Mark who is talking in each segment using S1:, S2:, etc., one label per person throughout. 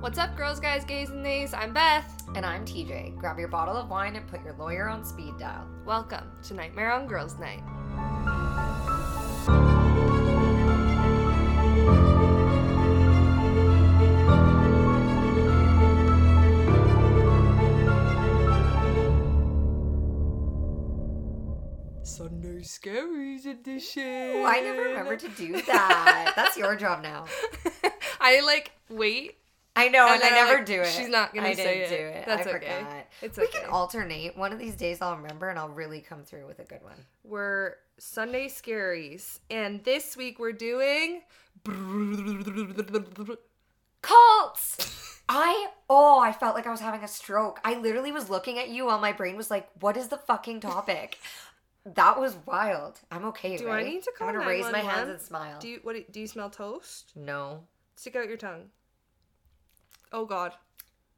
S1: What's up, girls, guys, gays, and nays? I'm Beth.
S2: And I'm TJ. Grab your bottle of wine and put your lawyer on speed dial.
S1: Welcome to Nightmare on Girls Night. Sunday Scaries edition.
S2: Oh, I never remember to do that. That's your job now.
S1: I like wait.
S2: I know, and,
S1: And
S2: I never
S1: like,
S2: do it.
S1: she's not gonna
S2: I
S1: say it.
S2: do it.
S1: That's
S2: I
S1: okay.
S2: forgot.
S1: It's
S2: we can alternate. One of these days I'll remember and I'll really come through with a good one.
S1: We're Sunday Scaries, and this week we're doing.
S2: Cults! I oh, I felt like I was having a stroke. I literally was looking at you while my brain was like, what is the fucking topic? that was wild. I'm okay,
S1: Do
S2: right?
S1: I need to call
S2: I'm gonna raise my hands and smile.
S1: Do you what? Do you smell toast?
S2: no.
S1: Stick out your tongue. Oh God.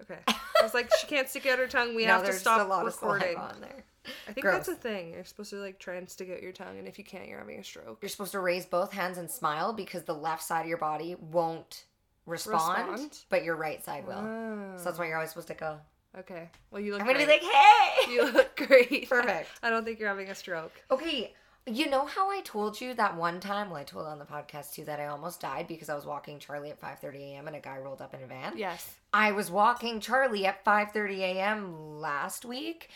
S1: Okay. I was like, she can't stick out her tongue. We
S2: no,
S1: have to
S2: there's
S1: stop
S2: a lot
S1: recording.
S2: of saliva on there.
S1: I think that's a thing. You're supposed to like try and stick out your tongue, and if you can't, you're having a stroke.
S2: You're supposed to raise both hands and smile because the left side of your body won't respond,
S1: Respond?
S2: but your right side will. So that's why you're always supposed to go.
S1: okay. Well, you look.
S2: I'm gonna be
S1: great.
S2: like, hey.
S1: You look great.
S2: Perfect.
S1: I don't think you're having a stroke.
S2: Okay, you know how I told you that one time? Well, I told on the podcast too that I almost died because I was walking Charlie at 5:30 a.m. and a guy rolled up in a van.
S1: Yes.
S2: I was walking Charlie at 5:30 a.m. last week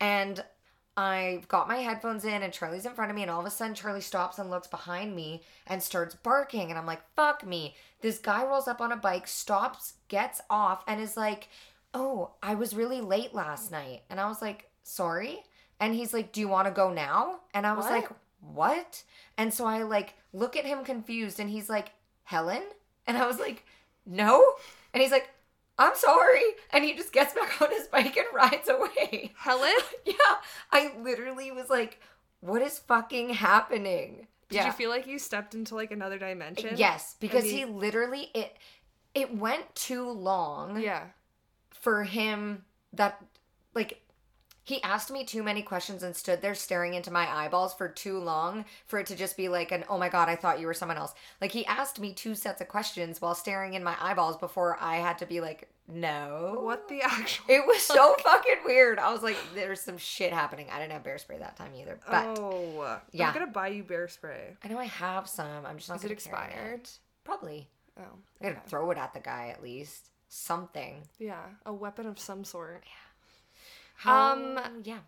S2: and I got my headphones in and Charlie's in front of me and all of a sudden Charlie stops and looks behind me and starts barking and I'm like, "Fuck me." This guy rolls up on a bike, stops, gets off and is like, "Oh, I was really late last night." And I was like, "Sorry?" And he's like, "Do you want to go now?" And I was
S1: What?
S2: like, "What?" And so I like look at him confused and he's like, "Helen?" And I was like, "No." And he's like, I'm sorry. And he just gets back on his bike and rides away.
S1: Helen,
S2: yeah. I literally was like, what is fucking happening?
S1: did you feel like you stepped into like another dimension?
S2: Yes, because
S1: he-
S2: he literally it it went too long
S1: Yeah.
S2: for him that like he asked me too many questions and stood there staring into my eyeballs for too long for it to just be like an oh my god I thought you were someone else. Like he asked me two sets of questions while staring in my eyeballs before I had to be like no.
S1: What the actual?
S2: It was so fucking weird. I was like, there's some shit happening. I didn't have bear spray that time either. But
S1: oh,
S2: yeah.
S1: I'm gonna buy you bear spray.
S2: I know I have some. I'm just not
S1: Is it
S2: gonna
S1: expired?
S2: it. Probably.
S1: Oh,
S2: I gotta throw it at the guy at least. Something.
S1: yeah, a weapon of some sort.
S2: How,
S1: Um,
S2: yeah.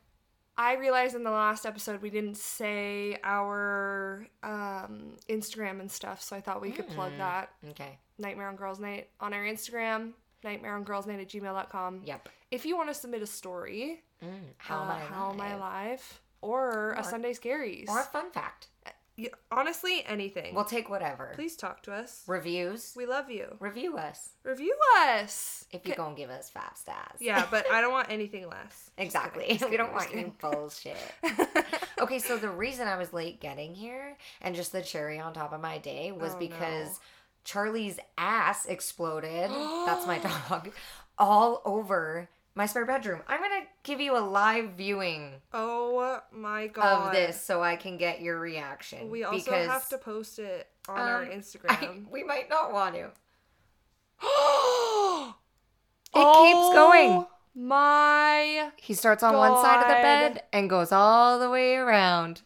S1: I realized in the last episode we didn't say our um, Instagram and stuff, so I thought we could plug
S2: Mm.
S1: that.
S2: Okay.
S1: Nightmare on Girls Night on our Instagram, nightmareongirlsnight at gmail.com.
S2: Yep.
S1: If you want to submit a story,
S2: Mm. How
S1: uh,
S2: am I?
S1: How Am I
S2: alive?
S1: Alive? Or, a
S2: Or-
S1: Sunday Scaries.
S2: Or a fun fact.
S1: Yeah, honestly, anything.
S2: We'll take whatever.
S1: Please talk to us.
S2: Reviews.
S1: We love you.
S2: Review us
S1: Review us.
S2: if you
S1: Okay.
S2: gonna give us five stars.
S1: Yeah, but I don't want anything less.
S2: Exactly.
S1: Just kidding,
S2: we don't want any bullshit. okay, so the reason I was late getting here and just the cherry on top of my day was
S1: Oh,
S2: because
S1: no.
S2: Charlie's ass exploded. that's my dog. All over my spare bedroom. I'm give you a live viewing
S1: oh my god.
S2: of this so I can get your reaction.
S1: We also
S2: because,
S1: have to post it on our
S2: um, I-
S1: Instagram.
S2: we might not want to.
S1: it
S2: keeps going.
S1: My
S2: He starts on one side of the bed and goes all the way around.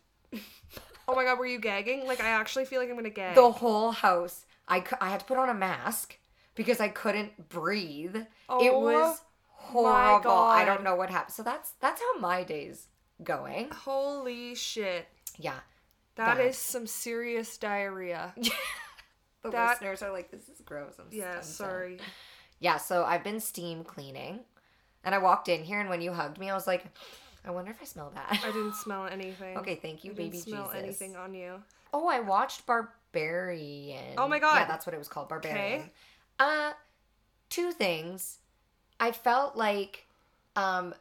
S1: Oh my god, were you gagging? Like I actually feel like I'm gonna gag.
S2: the whole house. I, I had to put on a mask because I couldn't breathe. it
S1: Oh
S2: was horrible. I don't know what happened. So that's that's how my day's going.
S1: Holy shit.
S2: Yeah.
S1: That
S2: Bad.
S1: is some serious diarrhea.
S2: The
S1: That-
S2: listeners are like, this is gross. I'm,
S1: Yeah, sorry.
S2: Yeah, so I've been steam cleaning. And I walked in here and when you hugged me, I was like, I wonder if I smell bad.
S1: I didn't smell anything.
S2: okay, thank you,
S1: I
S2: baby
S1: smell
S2: Jesus.
S1: anything on you.
S2: Oh, I watched Barbarian.
S1: Oh my God.
S2: Yeah, that's what it was called, Barbarian.
S1: Okay.
S2: Uh, two things. I felt like, um,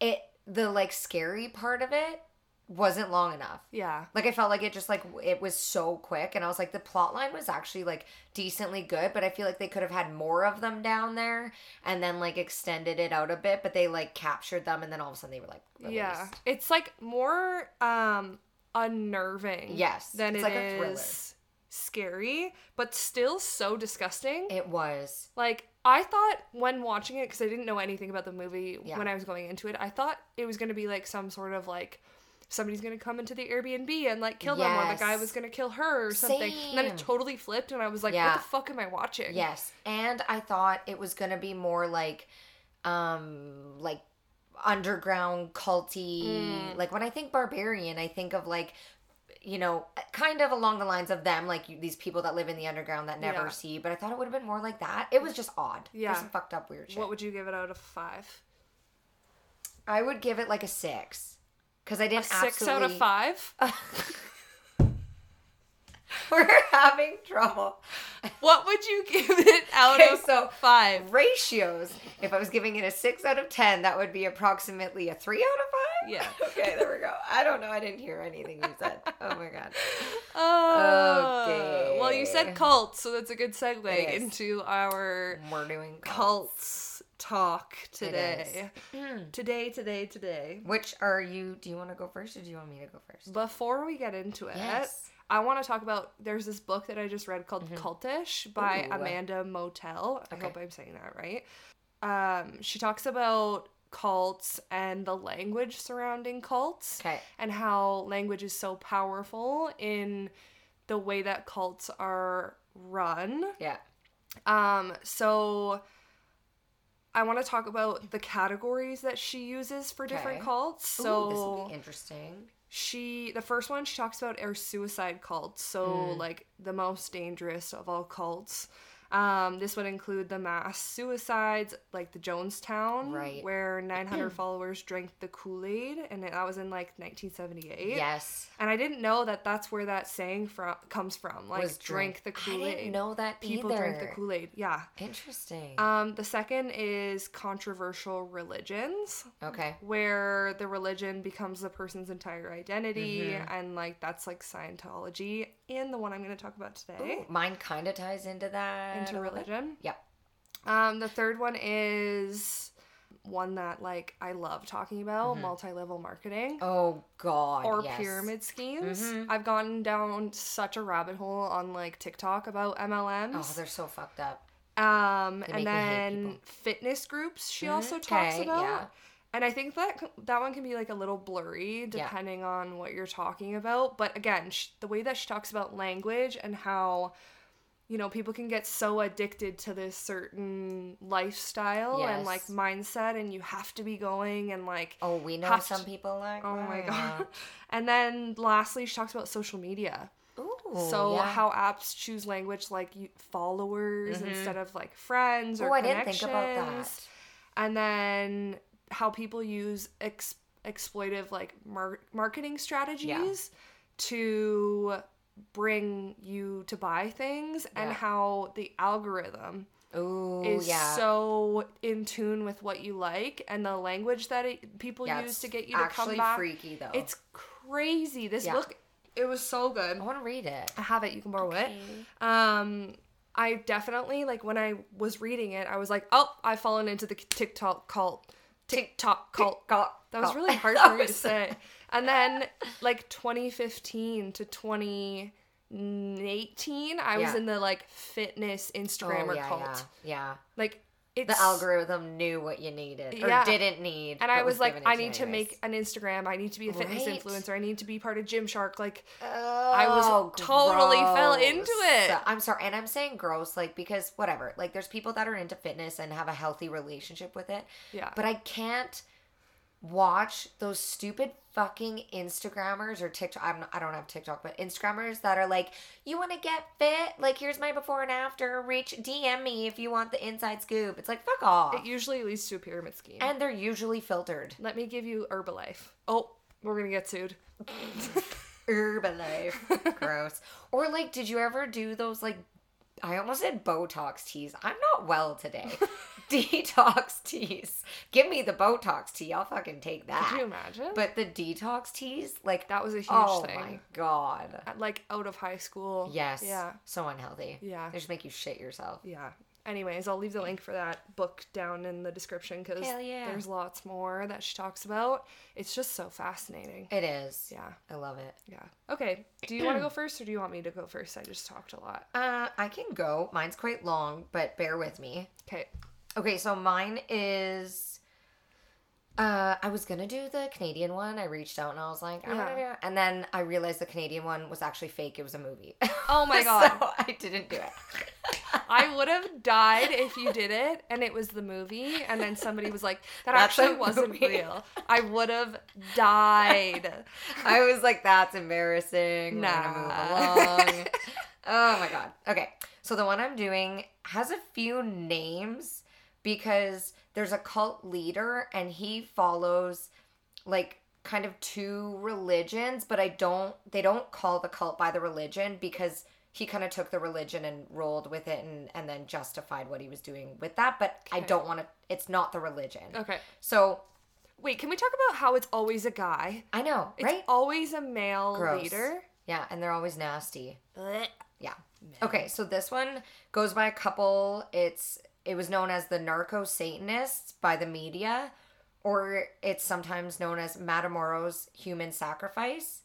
S2: it the like scary part of it wasn't long enough.
S1: Yeah.
S2: Like I felt like it just like it was so quick, and I was like the plot line was actually like decently good, but I feel like they could have had more of them down there and then like extended it out a bit, but they like captured them, and then all of a sudden they were like released.
S1: Yeah. It's like more um unnerving.
S2: Yes,
S1: Than
S2: it's
S1: it
S2: like a thriller.
S1: is scary, but still so disgusting.
S2: It was.
S1: like I thought when watching it, because I didn't know anything about the movie
S2: Yeah.
S1: when I was going into it, I thought it was going to be like some sort of like somebody's going to come into the Airbnb and like kill them, or the guy was going to kill her or something. And then it totally flipped, and I was like,
S2: Yeah.
S1: what the fuck am I watching?
S2: Yes, and I thought it was gonna be more like, um, like underground culty.
S1: Mm.
S2: Like when I think barbarian, I think of like, you know, kind of along the lines of them, like you- these people that live in the underground that never
S1: Yeah.
S2: see. But I thought it would have been more like that. It was just odd.
S1: Yeah.
S2: There's some fucked up weird shit.
S1: What would you give it out of five?
S2: I would give it like a six, because I didn't
S1: Six out of five.
S2: We're having trouble.
S1: what would you give it out
S2: Okay,
S1: of
S2: so
S1: five?
S2: ratios. If I was giving it a six out of ten, that would be approximately a three out of five.
S1: Yeah.
S2: Okay, there we go. I don't know. I didn't hear anything you said. Oh my god.
S1: Oh.
S2: Okay.
S1: Well, you said cults, so that's a good segue
S2: Yes.
S1: into our
S2: We're doing cults.
S1: cults talk today.
S2: Mm.
S1: Today, today, today.
S2: Which are you? Do you want to go first, or do you want me to go first?
S1: Before we get into it,
S2: Yes.
S1: I want to talk about there's this book that I just read called Cultish by
S2: Mm-hmm. Ooh.
S1: Amanda Montell. I
S2: Okay.
S1: hope I'm saying that right. Um, she talks about cults and the language surrounding cults
S2: Okay.
S1: and how language is so powerful in the way that cults are run.
S2: Yeah.
S1: Um, so I want to talk about the categories that she uses for different
S2: Okay.
S1: cults.
S2: Ooh,
S1: So
S2: this will be interesting.
S1: She the first one she talks about are suicide cults so
S2: Mm.
S1: like the most dangerous of all cults um, this would include the mass suicides like the jonestown
S2: Right.
S1: where 900 followers drank the kool-aid and that was in like 1978
S2: Yes.
S1: and i didn't know that that's where that saying from comes from like
S2: Was
S1: drink the kool-aid I
S2: didn't know that
S1: people
S2: either.
S1: drink the kool-aid yeah
S2: Interesting.
S1: um, the second is controversial religions
S2: okay.
S1: where the religion becomes the person's entire identity
S2: Mm-hmm.
S1: and like that's like Scientology and the one I'm going to talk about today
S2: Ooh, mine kind of ties into that.
S1: Into
S2: a little bit.
S1: religion.
S2: Yep.
S1: Um the third one is one that like I love talking about, multi-level marketing.
S2: Oh God.
S1: Or
S2: Mm-hmm. yes.
S1: pyramid schemes.
S2: Mhm.
S1: I've gotten down such a rabbit hole on like TikTok about MLMs.
S2: Oh, they're so fucked up.
S1: Um,
S2: They
S1: and then fitness groups she
S2: Mhm,
S1: also talks
S2: okay,
S1: about.
S2: yeah.
S1: And I think that that one can be like a little blurry depending on what you're talking about. But again, sh- the way that she talks about language and how you know people can get so addicted to this certain lifestyle and like mindset, and you have to be going and like
S2: Oh, we know some
S1: to-
S2: people like.
S1: oh my god. And then lastly, she talks about social media.
S2: Ooh.
S1: So
S2: yeah.
S1: how apps choose language like followers mm-hmm. instead of like friends or
S2: Oh, I didn't think about that.
S1: And then how people use ex- exploitive like mar- marketing strategies to bring you to buy things and how the algorithm
S2: Ooh,
S1: is
S2: yeah.
S1: so in tune with what you like and the language that it, people
S2: yeah,
S1: use to get you to come back.
S2: Actually freaky though.
S1: It's crazy. This
S2: Yeah.
S1: book it was so good.
S2: I want to read it.
S1: I have it. You can borrow it. Um, I definitely like when I was reading it, I was like, oh, I've fallen into the TikTok cult. TikTok cult.
S2: Cult.
S1: That was really hard for me to say. And then like 2015 to 2018, I was
S2: Yeah.
S1: in the like fitness Instagrammer
S2: oh, yeah,
S1: cult.
S2: Yeah, yeah.
S1: Like it's
S2: The algorithm knew what you needed or
S1: Yeah.
S2: didn't need.
S1: and
S2: but
S1: I was like,
S2: giving it
S1: I need to
S2: anyways.
S1: make an Instagram. I need to be a fitness
S2: Right.
S1: influencer. I need to be part of Gymshark. Like
S2: Oh,
S1: I was oh, totally fell into
S2: gross.
S1: it.
S2: I'm sorry, and I'm saying gross, like because whatever. Like, there's people that are into fitness and have a healthy relationship with it,
S1: yeah.
S2: but I can't watch those stupid fucking Instagrammers or TikTok. I'm not, I don't have TikTok, but Instagrammers that are like, you want to get fit? Like, here's my before and after. Reach DM me if you want the inside scoop. It's like fuck off.
S1: it usually leads to a pyramid scheme.
S2: and they're usually filtered.
S1: Let me give you Herbalife. Oh, we're gonna get sued.
S2: Herbalife. Gross. Or like, did you ever do those like I almost said Botox teas. I'm not well today. detox teas. Give me the Botox tea. I'll fucking take that.
S1: Could you imagine?
S2: But the detox teas, like
S1: that was a huge
S2: oh
S1: thing.
S2: Oh my god.
S1: At, Like out of high school.
S2: Yes.
S1: Yeah.
S2: So unhealthy.
S1: Yeah.
S2: They just make you shit yourself.
S1: Yeah. anyways, I'll leave the link for that book down in the description because
S2: yeah.
S1: there's lots more that she talks about. It's just so fascinating.
S2: It is.
S1: Yeah.
S2: I love it.
S1: Yeah. Okay. Do you want to go first or do you want me to go first? I just talked a lot.
S2: Uh, I can go. Mine's quite long, but bear with me.
S1: Okay.
S2: Okay, so mine is. Uh, I was gonna do the Canadian one. I reached out and I was like, wanna
S1: Yeah.
S2: do it. and then I realized the Canadian one was actually fake. It was a movie.
S1: Oh my God.
S2: so I didn't do it.
S1: I would have died if you did it and it was the movie and then somebody was like, that
S2: That's
S1: actually wasn't
S2: movie."
S1: real. I would have died.
S2: I was like, that's embarrassing. We're gonna move
S1: Nah.
S2: along. oh my god. Okay, so the one I'm doing has a few names because there's a cult leader and he follows like kind of two religions, but I don't. They don't call the cult by the religion because he kind of took the religion and rolled with it and and then justified what he was doing with that. But I don't want to. It's not the religion.
S1: Okay.
S2: So
S1: Wait, can we talk about how it's always a guy?
S2: I know,
S1: It's
S2: right?
S1: always a male
S2: Gross.
S1: leader.
S2: Yeah, and they're always nasty.
S1: Blech.
S2: Yeah. Okay, so this one goes by a couple. It's it was known as the narco Satanists by the media, or it's sometimes known as Matamoros human sacrifice,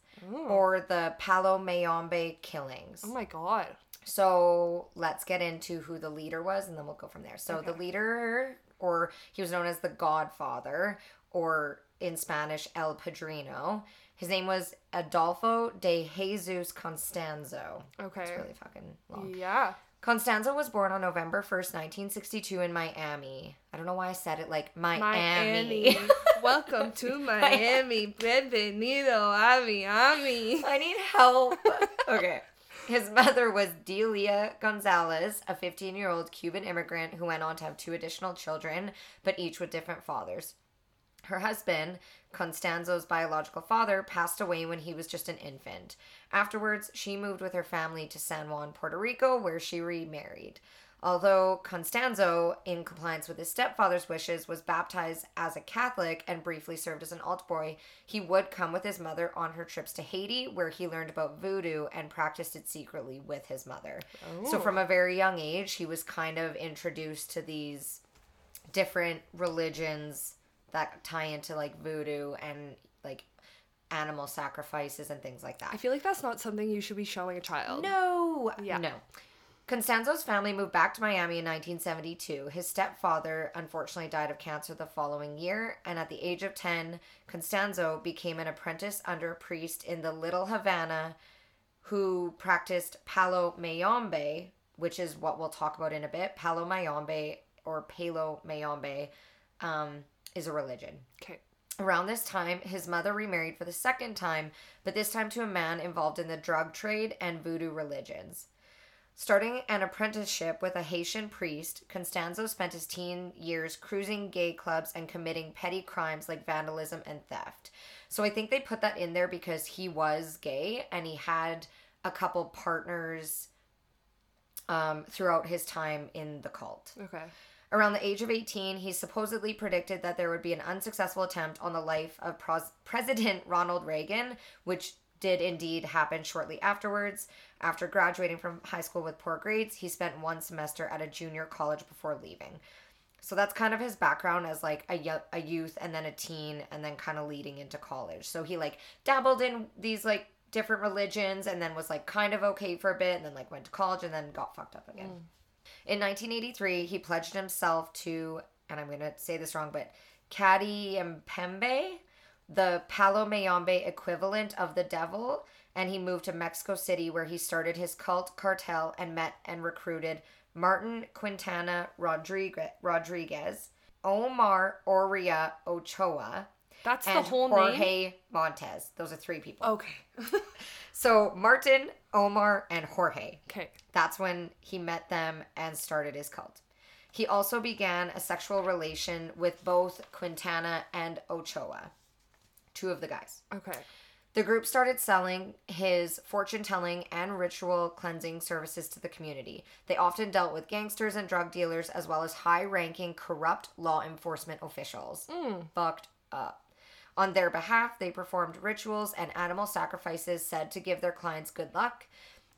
S2: or the Palo Mayombe killings.
S1: Oh my god.
S2: So let's get into who the leader was, and then we'll go from there. So the leader, or he was known as the Godfather, or in Spanish El Padrino. His name was Adolfo de Jesus Constanzo.
S1: Okay.
S2: It's really fucking long.
S1: Yeah.
S2: Constanzo was born on November 1st, 1962 in Miami. I don't know why I said it like Miami.
S1: Miami. Welcome to Miami. Bienvenido a Miami.
S2: I need help. okay. His mother was Delia Gonzalez, a 15 year old Cuban immigrant who went on to have two additional children, but each with different fathers. Her husband, Constanzo's biological father, passed away when he was just an infant. Afterwards, she moved with her family to San Juan, Puerto Rico, where she remarried. Although Constanzo, in compliance with his stepfather's wishes, was baptized as a Catholic and briefly served as an alt boy, he would come with his mother on her trips to Haiti, where he learned about voodoo and practiced it secretly with his mother. So,
S1: Oh.
S2: from a very young age, he was kind of introduced to these different religions that tie into like voodoo and like animal sacrifices and things like that.
S1: I feel like that's not something you should be showing a child.
S2: No,
S1: Yeah.
S2: no. Constanzo's family moved back to Miami in 1972. His stepfather unfortunately died of cancer the following year, and at the age of 10, Constanzo became an apprentice under a priest in the Little Havana who practiced Palo Mayombe, which is what we'll talk about in a bit. Palo Mayombe or Palo Mayombe um, is a religion.
S1: Okay.
S2: Around this time, his mother remarried for the second time, but this time to a man involved in the drug trade and voodoo religions. Starting an apprenticeship with a Haitian priest, Constanzo spent his teen years cruising gay clubs and committing petty crimes like vandalism and theft. So I think they put that in there because he was gay and he had a couple partners um, throughout his time in the cult.
S1: Okay.
S2: Around the age of 18, he supposedly predicted that there would be an unsuccessful attempt on the life of pros- President Ronald Reagan, which did indeed happen shortly afterwards. After graduating from high school with poor grades, he spent one semester at a junior college before leaving. So that's kind of his background as like a, a youth and then a teen and then kind of leading into college. So he like dabbled in these like different religions and then was like kind of okay for a bit and then like went to college and then got fucked up again. Mm. In 1983, he pledged himself to, and I'm going to say this wrong, but Kadi Mpembe, the Palo Mayombe equivalent of the devil, and he moved to Mexico City where he started his cult cartel and met and recruited Martin Quintana Rodriguez Omar Orea Ochoa,
S1: That's the whole name.
S2: Jorge Montes. Those are three people.
S1: Okay.
S2: So Martin, Omar, and Jorge.
S1: okay.
S2: That's when he met them and started his cult. He also began a sexual relation with both Quintana and Ochoa, two of the guys.
S1: Okay.
S2: The group started selling his fortune telling and ritual cleansing services to the community. They often dealt with gangsters and drug dealers, as well as high ranking corrupt law enforcement officials. Hmm. Fucked up. On their behalf, they performed rituals and animal sacrifices said to give their clients good luck.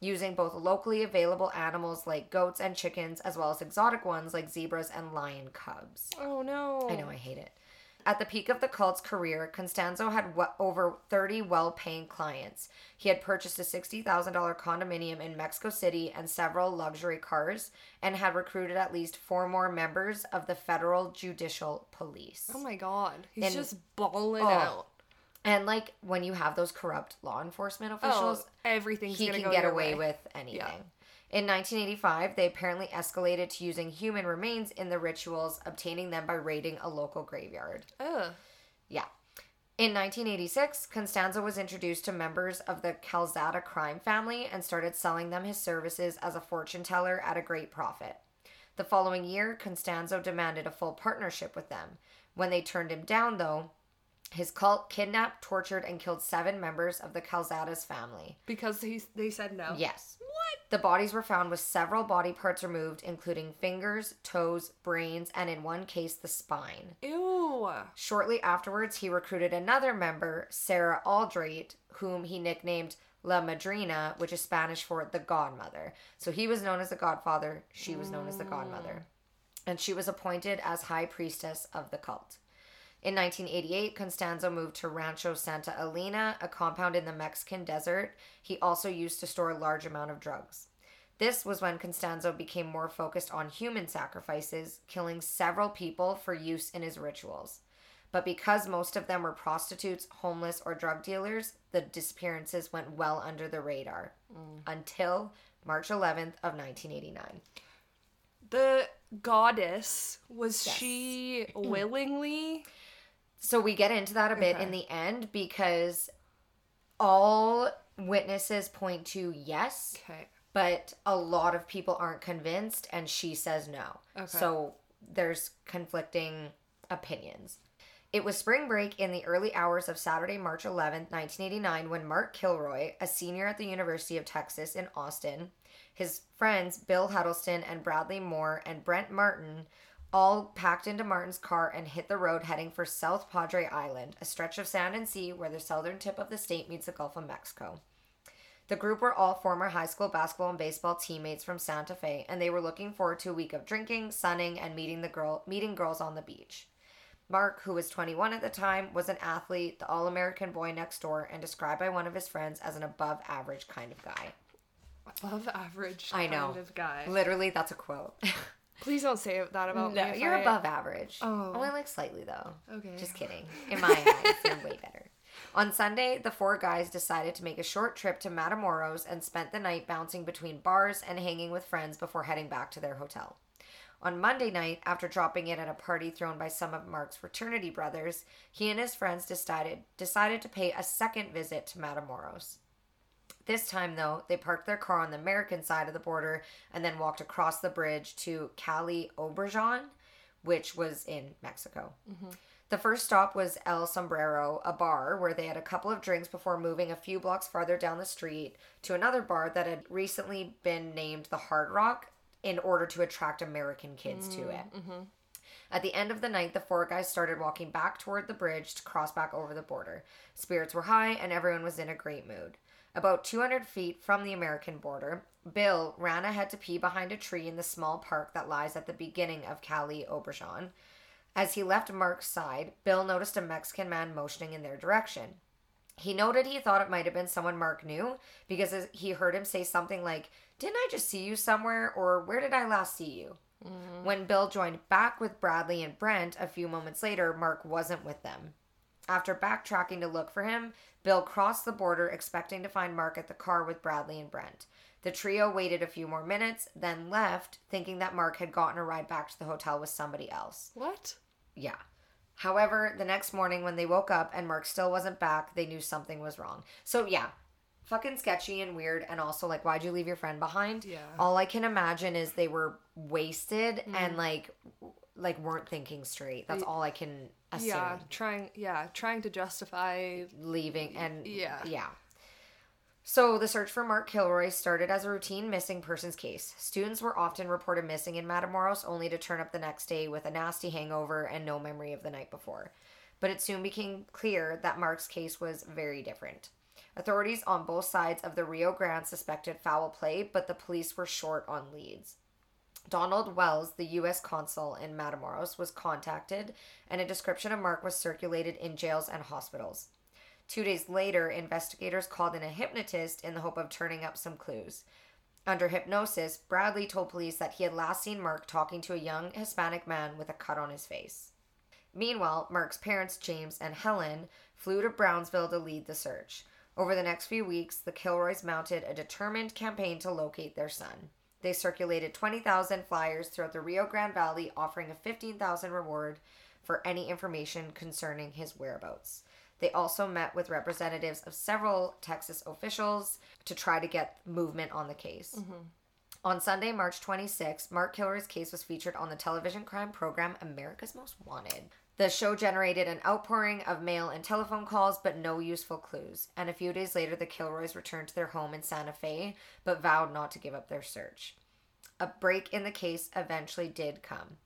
S2: using both locally available animals like goats and chickens, as well as exotic ones like zebras and lion cubs.
S1: Oh no.
S2: I know, I hate it. At the peak of the cult's career, Constanzo had w- over 30 well paying clients. He had purchased a $60,000 condominium in Mexico City and several luxury cars, and had recruited at least four more members of the federal judicial police.
S1: Oh my god. He's
S2: And-
S1: just balling
S2: Oh,
S1: out.
S2: And like when you have those corrupt law enforcement oh, officials,
S1: Oh, everything's
S2: he can get away
S1: way.
S2: with anything. In 1985, they apparently escalated to using human remains in the rituals, obtaining them by raiding a local graveyard.
S1: Ugh.
S2: Yeah. In 1986, Constanzo was introduced to members of the Calzada crime family and started selling them his services as a fortune teller at a great profit. The following year, Constanzo demanded a full partnership with them. When they turned him down, though, his cult kidnapped, tortured, and killed seven members of the Calzadas family.
S1: Because he's they said no.
S2: Yes. What? The bodies were found with several body parts removed, including fingers, toes, brains, and in one case, the spine.
S1: Ew.
S2: Shortly afterwards, he recruited another member, Sarah Aldrete, whom he nicknamed La Madrina, which is Spanish for the godmother. So he was known as the godfather, she was known as the godmother. Mm. And she was appointed as high priestess of the cult. In 1988, Constanzo moved to Rancho Santa Elena, a compound in the Mexican desert. He also used to store a large amount of drugs. This was when Constanzo became more focused on human sacrifices, killing several people for use in his rituals. But because most of them were prostitutes, homeless, or drug dealers, the disappearances went well under the radar mm. until March 11th of 1989.
S1: The goddess was
S2: Yes.
S1: she willingly?
S2: So we get into that a bit
S1: Okay.
S2: in the end because all witnesses point to yes,
S1: Okay.
S2: but a lot of people aren't convinced and she says no.
S1: Okay.
S2: So there's conflicting opinions. It was spring break in the early hours of Saturday, March 11th, 1989, when Mark Kilroy, a senior at the University of Texas in Austin, his friends Bill Huddleston and Bradley Moore and Brent Martin all packed into Martin's car and hit the road heading for South Padre Island, a stretch of sand and sea where the southern tip of the state meets the Gulf of Mexico. The group were all former high school basketball and baseball teammates from Santa Fe, and they were looking forward to a week of drinking, sunning, and meeting the girl meeting girls on the beach. Mark, who was 21 at the time, was an athlete, the all-American boy next door, and described by one of his friends as an above average kind of guy.
S1: Above average
S2: I know.
S1: of guy.
S2: Literally, that's a quote.
S1: Please don't say that about
S2: no,
S1: me.
S2: you're
S1: I-
S2: above average.
S1: Oh.
S2: Only like slightly though.
S1: Okay.
S2: Just kidding. In my eyes, you're way better. On Sunday, the four guys decided to make a short trip to Matamoros and spent the night bouncing between bars and hanging with friends before heading back to their hotel. On Monday night, after dropping in at a party thrown by some of Mark's fraternity brothers, he and his friends decided decided to pay a second visit to Matamoros. This time, though, they parked their car on the American side of the border and then walked across the bridge to Cali Obregon, which was in Mexico. Mm-hmm. The first stop was El Sombrero, a bar where they had a couple of drinks before moving a few blocks farther down the street to another bar that had recently been named the Hard Rock in order to attract American kids to it. Mm-hmm. At the end of the night, the four guys started walking back toward the bridge to cross back over the border. Spirits were high and everyone was in a great mood. About 200 feet from the American border, Bill ran ahead to pee behind a tree in the small park that lies at the beginning of Cali Obregon. As he left Mark's side, Bill noticed a Mexican man motioning in their direction. He noted he thought it might have been someone Mark knew because he heard him say something like, Didn't I just see you somewhere? or Where did I last see you? Mm-hmm. When Bill joined back with Bradley and Brent a few moments later, Mark wasn't with them. After backtracking to look for him, Bill crossed the border expecting to find Mark at the car with Bradley and Brent. The trio waited a few more minutes, then left, thinking that Mark had gotten a ride back to the hotel with somebody else.
S1: What?
S2: Yeah. However, the next morning when they woke up and Mark still wasn't back, they knew something was wrong. So, yeah, fucking sketchy and weird. And also, like, why'd you leave your friend behind?
S1: Yeah.
S2: All I can imagine is they were wasted and, mm-hmm. like, w- like weren't thinking straight. That's all I can assume.
S1: Yeah, trying yeah, trying to justify
S2: Leaving and
S1: Yeah.
S2: yeah. So the search for Mark Kilroy started as a routine missing persons case. Students were often reported missing in Matamoros only to turn up the next day with a nasty hangover and no memory of the night before. But it soon became clear that Mark's case was very different. Authorities on both sides of the Rio Grande suspected foul play, but the police were short on leads. Donald Wells, the U.S. consul in Matamoros, was contacted, and a description of Mark was circulated in jails and hospitals. Two days later, investigators called in a hypnotist in the hope of turning up some clues. Under hypnosis, Bradley told police that he had last seen Mark talking to a young Hispanic man with a cut on his face. Meanwhile, Mark's parents, James and Helen, flew to Brownsville to lead the search. Over the next few weeks, the Kilroys mounted a determined campaign to locate their son. They circulated 20,000 flyers throughout the Rio Grande Valley, offering a 15,000 reward for any information concerning his whereabouts. They also met with representatives of several Texas officials to try to get movement on the case. Mm-hmm. On Sunday, March 26, Mark Kilroy's case was featured on the television crime program America's Most Wanted. The show generated an outpouring of mail and telephone calls, but no useful clues. And a few days later, the Kilroys returned to their home in Santa Fe, but vowed not to give up their search. A break in the case eventually did come.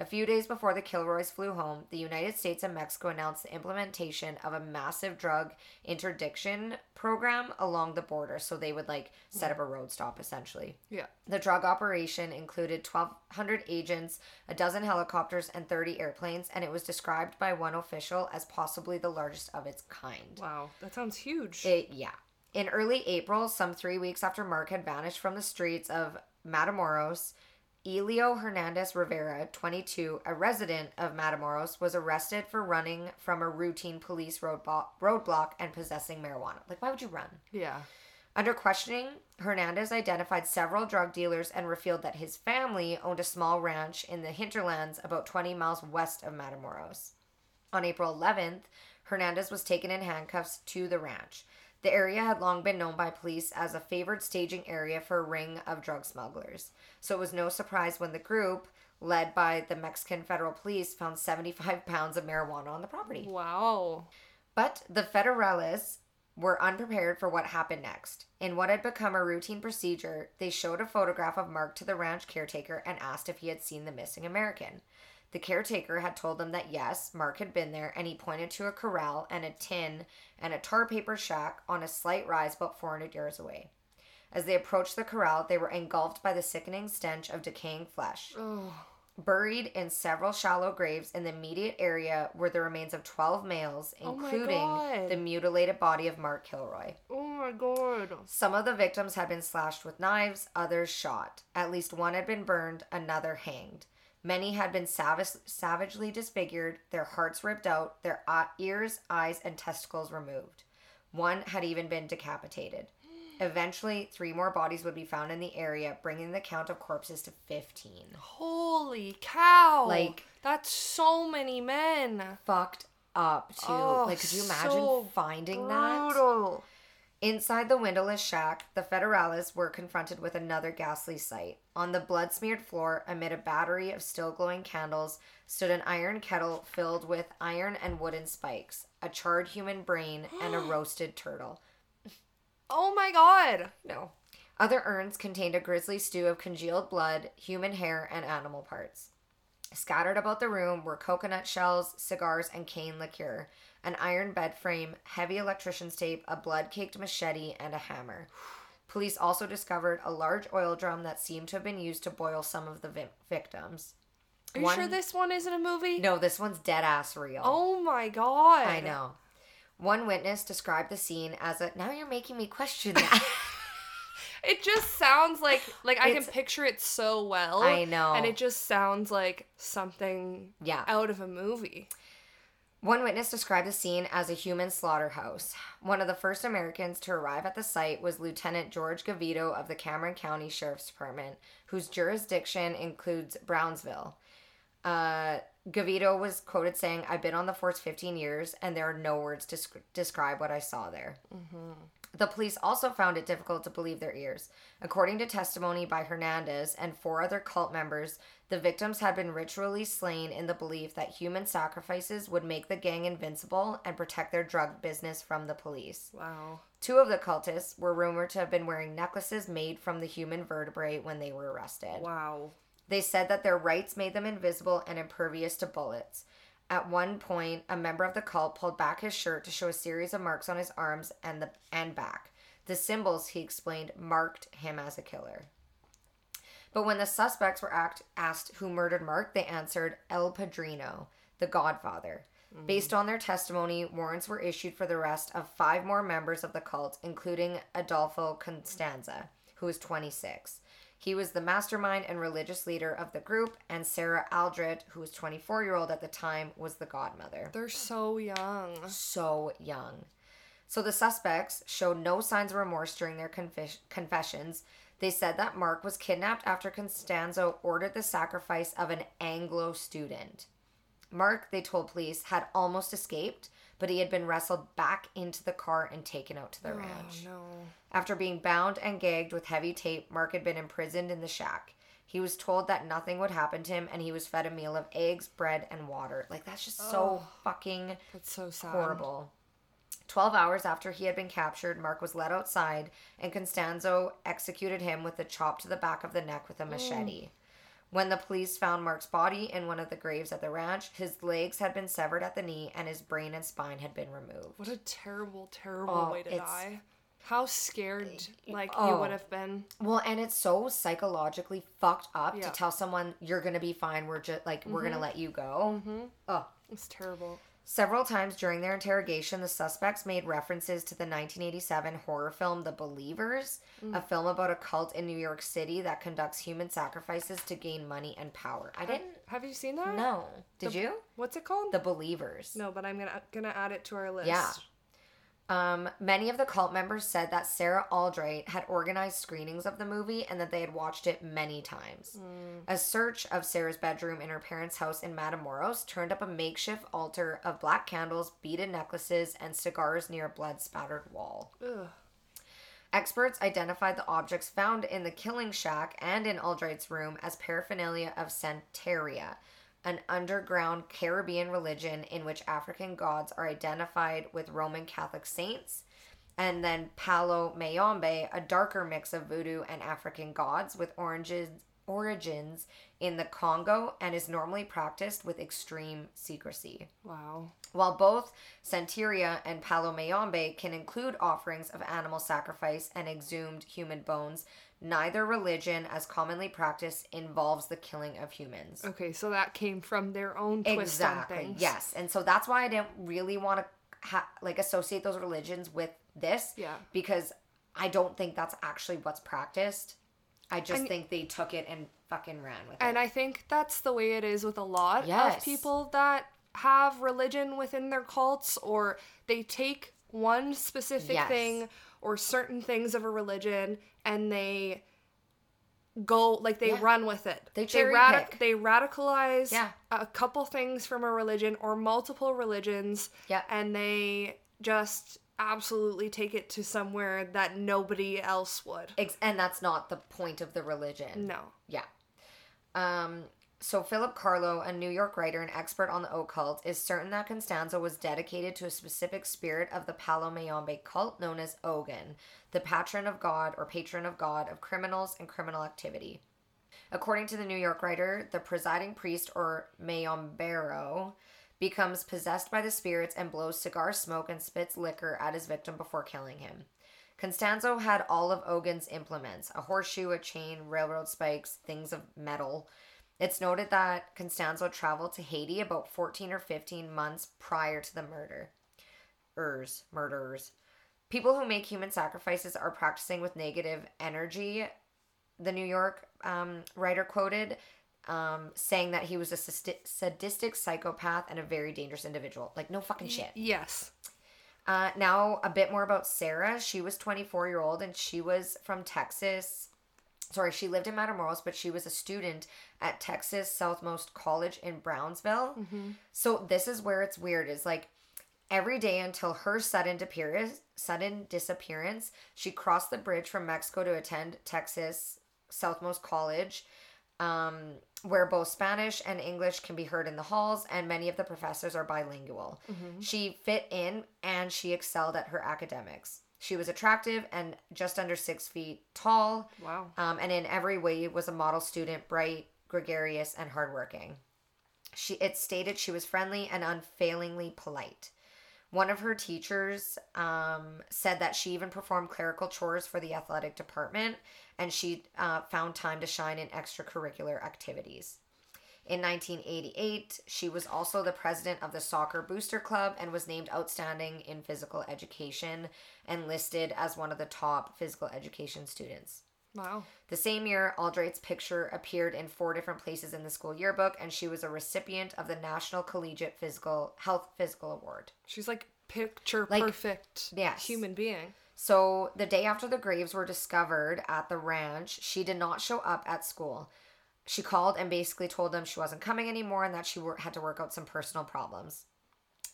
S2: A few days before the Kilroys flew home, the United States and Mexico announced the implementation of a massive drug interdiction program along the border. So they would like set up a road stop essentially.
S1: Yeah.
S2: The drug operation included 1,200 agents, a dozen helicopters, and 30 airplanes, and it was described by one official as possibly the largest of its kind.
S1: Wow, that sounds huge.
S2: It, yeah. In early April, some three weeks after Mark had vanished from the streets of Matamoros, Elio Hernandez Rivera, 22, a resident of Matamoros, was arrested for running from a routine police roadblock and possessing marijuana. Like, why would you run?
S1: Yeah.
S2: Under questioning, Hernandez identified several drug dealers and revealed that his family owned a small ranch in the hinterlands about 20 miles west of Matamoros. On April 11th, Hernandez was taken in handcuffs to the ranch. The area had long been known by police as a favored staging area for a ring of drug smugglers. So it was no surprise when the group, led by the Mexican federal police, found 75 pounds of marijuana on the property.
S1: Wow.
S2: But the federales were unprepared for what happened next. In what had become a routine procedure, they showed a photograph of Mark to the ranch caretaker and asked if he had seen the missing American. The caretaker had told them that yes, Mark had been there, and he pointed to a corral and a tin and a tar paper shack on a slight rise about 400 yards away. As they approached the corral, they were engulfed by the sickening stench of decaying flesh.
S1: Oh.
S2: Buried in several shallow graves in the immediate area were the remains of 12 males,
S1: Oh
S2: including
S1: God.
S2: the mutilated body of Mark Kilroy.
S1: Oh my god.
S2: Some of the victims had been slashed with knives, others shot. At least one had been burned, another hanged. Many had been savage, savagely disfigured, their hearts ripped out, their ears, eyes, and testicles removed. One had even been decapitated. Eventually, three more bodies would be found in the area, bringing the count of corpses to 15.
S1: Holy cow.
S2: Like-
S1: that's so many men.
S2: Fucked up, too.
S1: Oh,
S2: like, could you imagine
S1: so
S2: finding that? Inside the windowless shack, the Federales were confronted with another ghastly sight. On the blood smeared floor, amid a battery of still glowing candles, stood an iron kettle filled with iron and wooden spikes, a charred human brain, and a roasted turtle.
S1: Oh my god.
S2: No. Other urns contained a grisly stew of congealed blood, human hair, and animal parts. Scattered about the room were coconut shells, cigars, and cane liqueur, an iron bed frame, heavy electrician's tape, a blood caked machete, and a hammer. Police also discovered a large oil drum that seemed to have been used to boil some of the vi- victims.
S1: Are you
S2: One-
S1: sure this one isn't a movie?
S2: No, this one's dead ass real.
S1: Oh my god.
S2: I know. One witness described the scene as a. Now you're making me question that.
S1: It just sounds like like I can picture it so well.
S2: I know.
S1: And it just sounds like something
S2: yeah.
S1: out of a movie.
S2: One witness described the scene as a human slaughterhouse. One of the first Americans to arrive at the site was Lieutenant George Gavito of the Cameron County Sheriff's Department, whose jurisdiction includes Brownsville. Uh, Gavito was quoted saying, I've been on the force 15 years, and there are no words to sc- describe what I saw there. The police also found it difficult to believe their ears. According to testimony by Hernandez and four other cult members, the victims had been ritually slain in the belief that human sacrifices would make the gang invincible and protect their drug business from the police.
S1: Wow.
S2: Two of the cultists were rumored to have been wearing necklaces made from the human vertebrae when they were arrested.
S1: Wow.
S2: They said that their rites made them invisible and impervious to bullets. At one point, a member of the cult pulled back his shirt to show a series of marks on his arms and the and back. The symbols, he explained, marked him as a killer. But when the suspects were act- asked who murdered Mark, they answered El Padrino, the Godfather. Mm-hmm. Based on their testimony, warrants were issued for the arrest of five more members of the cult, including Adolfo Constanzo, who was 26. He was the mastermind and religious leader of the group, and Sarah Aldred, who was 24 year old at the time, was the godmother.
S1: They're so young.
S2: So young. So the suspects showed no signs of remorse during their conf- confessions. They said that Mark was kidnapped after Constanzo ordered the sacrifice of an Anglo student. Mark, they told police, had almost escaped, but he had been wrestled back into the car and taken out to the
S1: oh,
S2: ranch.
S1: No.
S2: After being bound and gagged with heavy tape, Mark had been imprisoned in the shack. He was told that nothing would happen to him and he was fed a meal of eggs, bread, and water. Like, that's just oh, so fucking
S1: that's so sad.
S2: horrible. 12 hours after he had been captured, Mark was led outside, and Constanzo executed him with a chop to the back of the neck with a machete. When the police found Mark's body in one of the graves at the ranch, his legs had been severed at the knee and his brain and spine had been removed.
S1: What a terrible, terrible oh, way to die. How scared like oh. you would have been.
S2: Well, and it's so psychologically fucked up yeah. to tell someone you're gonna be fine. We're just like mm-hmm. we're gonna mm-hmm. let you go.
S1: Mm-hmm. Oh, it's terrible.
S2: Several times during their interrogation, the suspects made references to the 1987 horror film The Believers, mm. a film about a cult in New York City that conducts human sacrifices to gain money and power. I didn't.
S1: Have you seen that?
S2: No. Did
S1: the,
S2: you?
S1: What's it called?
S2: The Believers.
S1: No, but I'm gonna gonna add it to our list.
S2: Yeah. Um, many of the cult members said that Sarah Aldrich had organized screenings of the movie and that they had watched it many times. Mm. A search of Sarah's bedroom in her parents' house in Matamoros turned up a makeshift altar of black candles, beaded necklaces, and cigars near a blood spattered wall. Ugh. Experts identified the objects found in the killing shack and in Aldrich's room as paraphernalia of Santeria, an underground Caribbean religion in which African gods are identified with Roman Catholic saints. And then Palo Mayombe, a darker mix of voodoo and African gods with oranges, origins in the Congo and is normally practiced with extreme secrecy.
S1: Wow.
S2: While both Santeria and Palo Mayombe can include offerings of animal sacrifice and exhumed human bones, neither religion, as commonly practiced, involves the killing of humans.
S1: Okay, so that came from their own twist exactly. on things.
S2: Yes, and so that's why I didn't really want to ha- like associate those religions with this.
S1: Yeah.
S2: Because I don't think that's actually what's practiced. I just and, think they took it and fucking ran with
S1: it. And I think that's the way it is with a lot yes. of people that have religion within their cults or they take one specific yes. thing or certain things of a religion and they go like they yeah. run with it.
S2: They they, radic-
S1: they radicalize yeah. a couple things from a religion or multiple religions.
S2: Yeah.
S1: And they just absolutely take it to somewhere that nobody else would.
S2: And that's not the point of the religion.
S1: No.
S2: Yeah. Um so Philip Carlo, a New York writer and expert on the occult, is certain that Constanzo was dedicated to a specific spirit of the Palo Mayombe cult known as Ogun, the patron of God or patron of God of criminals and criminal activity. According to the New York writer, the presiding priest or Mayombero becomes possessed by the spirits and blows cigar smoke and spits liquor at his victim before killing him. Constanzo had all of Ogun's implements a horseshoe, a chain, railroad spikes, things of metal. It's noted that Constanzo traveled to Haiti about 14 or 15 months prior to the murder. Ers, murderers. People who make human sacrifices are practicing with negative energy. The New York um, writer quoted um, saying that he was a sadistic psychopath and a very dangerous individual. Like, no fucking shit.
S1: Yes.
S2: Uh, now, a bit more about Sarah. She was 24 year old and she was from Texas. Sorry, she lived in Matamoros, but she was a student at Texas Southmost College in Brownsville. Mm-hmm. So this is where it's weird. Is like every day until her sudden disappearance, sudden disappearance, she crossed the bridge from Mexico to attend Texas Southmost College um, where both Spanish and English can be heard in the halls, and many of the professors are bilingual. Mm-hmm. She fit in and she excelled at her academics. She was attractive and just under six feet tall.
S1: Wow.
S2: Um, and in every way was a model student, bright, gregarious, and hardworking. She it stated she was friendly and unfailingly polite. One of her teachers um, said that she even performed clerical chores for the athletic department and she uh, found time to shine in extracurricular activities. In 1988, she was also the president of the Soccer Booster Club and was named Outstanding in Physical Education and listed as one of the top physical education students.
S1: Wow.
S2: The same year, Aldrete's picture appeared in four different places in the school yearbook, and she was a recipient of the National Collegiate Physical Health Physical Award.
S1: She's like picture
S2: Like,
S1: perfect
S2: yes.
S1: human being.
S2: So, the day after the graves were discovered at the ranch, she did not show up at school. She called and basically told them she wasn't coming anymore and that she wor- had to work out some personal problems.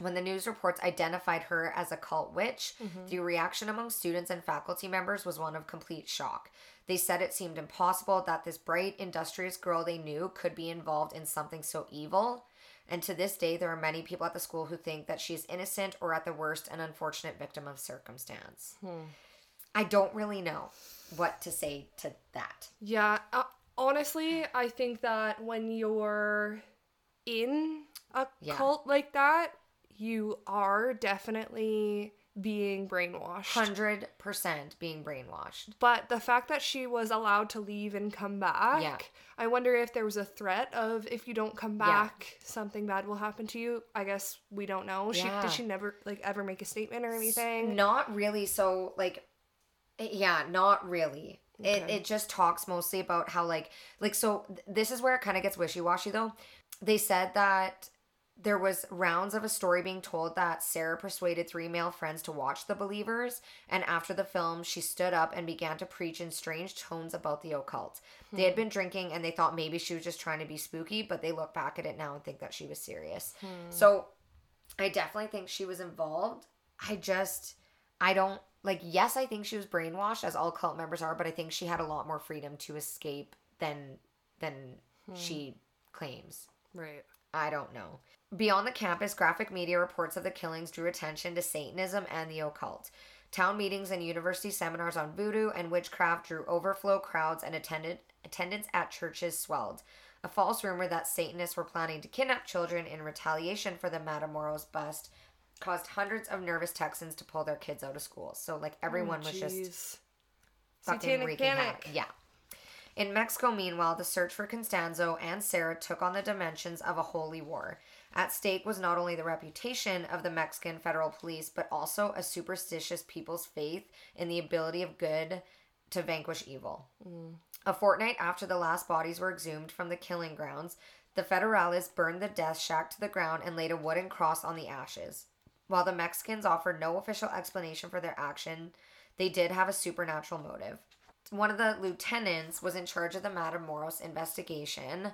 S2: When the news reports identified her as a cult witch, the reaction among students and faculty members was one of complete shock. They said it seemed impossible that this bright, industrious girl they knew could be involved in something so evil. And to this day, there are many people at the school who think that she's innocent or, at the worst, an unfortunate victim of circumstance. I don't really know what to say to that.
S1: Yeah, uh, honestly, I think that when you're in a
S2: Yeah.
S1: cult like that, you are definitely being brainwashed.
S2: 100% being brainwashed.
S1: But the fact that she was allowed to leave and come back,
S2: Yeah.
S1: I wonder if there was a threat of if you don't come
S2: Yeah.
S1: back, something bad will happen to you. I guess we don't know. She
S2: Yeah.
S1: did she never like ever make a statement or anything?
S2: Not really. So, like, eh, yeah, not really. It,
S1: Okay.
S2: it just talks mostly about how, like, like, so th- this is where it kind of gets wishy washy, though. They said that there was rounds of a story being told that Sarah persuaded three male friends to watch The Believers, and after the film, she stood up and began to preach in strange tones about the occult. They had hmm. been drinking and they thought maybe she was just trying to be spooky, but they look back at it now and think that she was serious. Hmm. So I definitely think she was involved. I just, I don't, like, yes, I think she was brainwashed, as all cult members are, but I think she had a lot more freedom to escape than, than hmm. she claims.
S1: Right.
S2: I don't know. Beyond the campus, graphic media reports of the killings drew attention to Satanism and the occult. Town meetings and university seminars on voodoo and witchcraft drew overflow crowds and attended attendance at churches swelled. A false rumor that Satanists were planning to kidnap children in retaliation for the Matamoros bust caused hundreds of nervous Texans to pull their kids out of school. So like oh, everyone was just fucking
S1: Satanic
S2: wreaking
S1: panic.
S2: havoc. Yeah. In Mexico, meanwhile, the search for Constanzo and Sarah took on the dimensions of a holy war. At stake was not only the reputation of the Mexican federal police, but also a superstitious people's faith in the ability of good to vanquish evil. Mm. A fortnight after the last bodies were exhumed from the killing grounds, the Federales burned the death shack to the ground and laid a wooden cross on the ashes. While the Mexicans offered no official explanation for their action, they did have a supernatural motive. One of the lieutenants was in charge of the Matamoros investigation,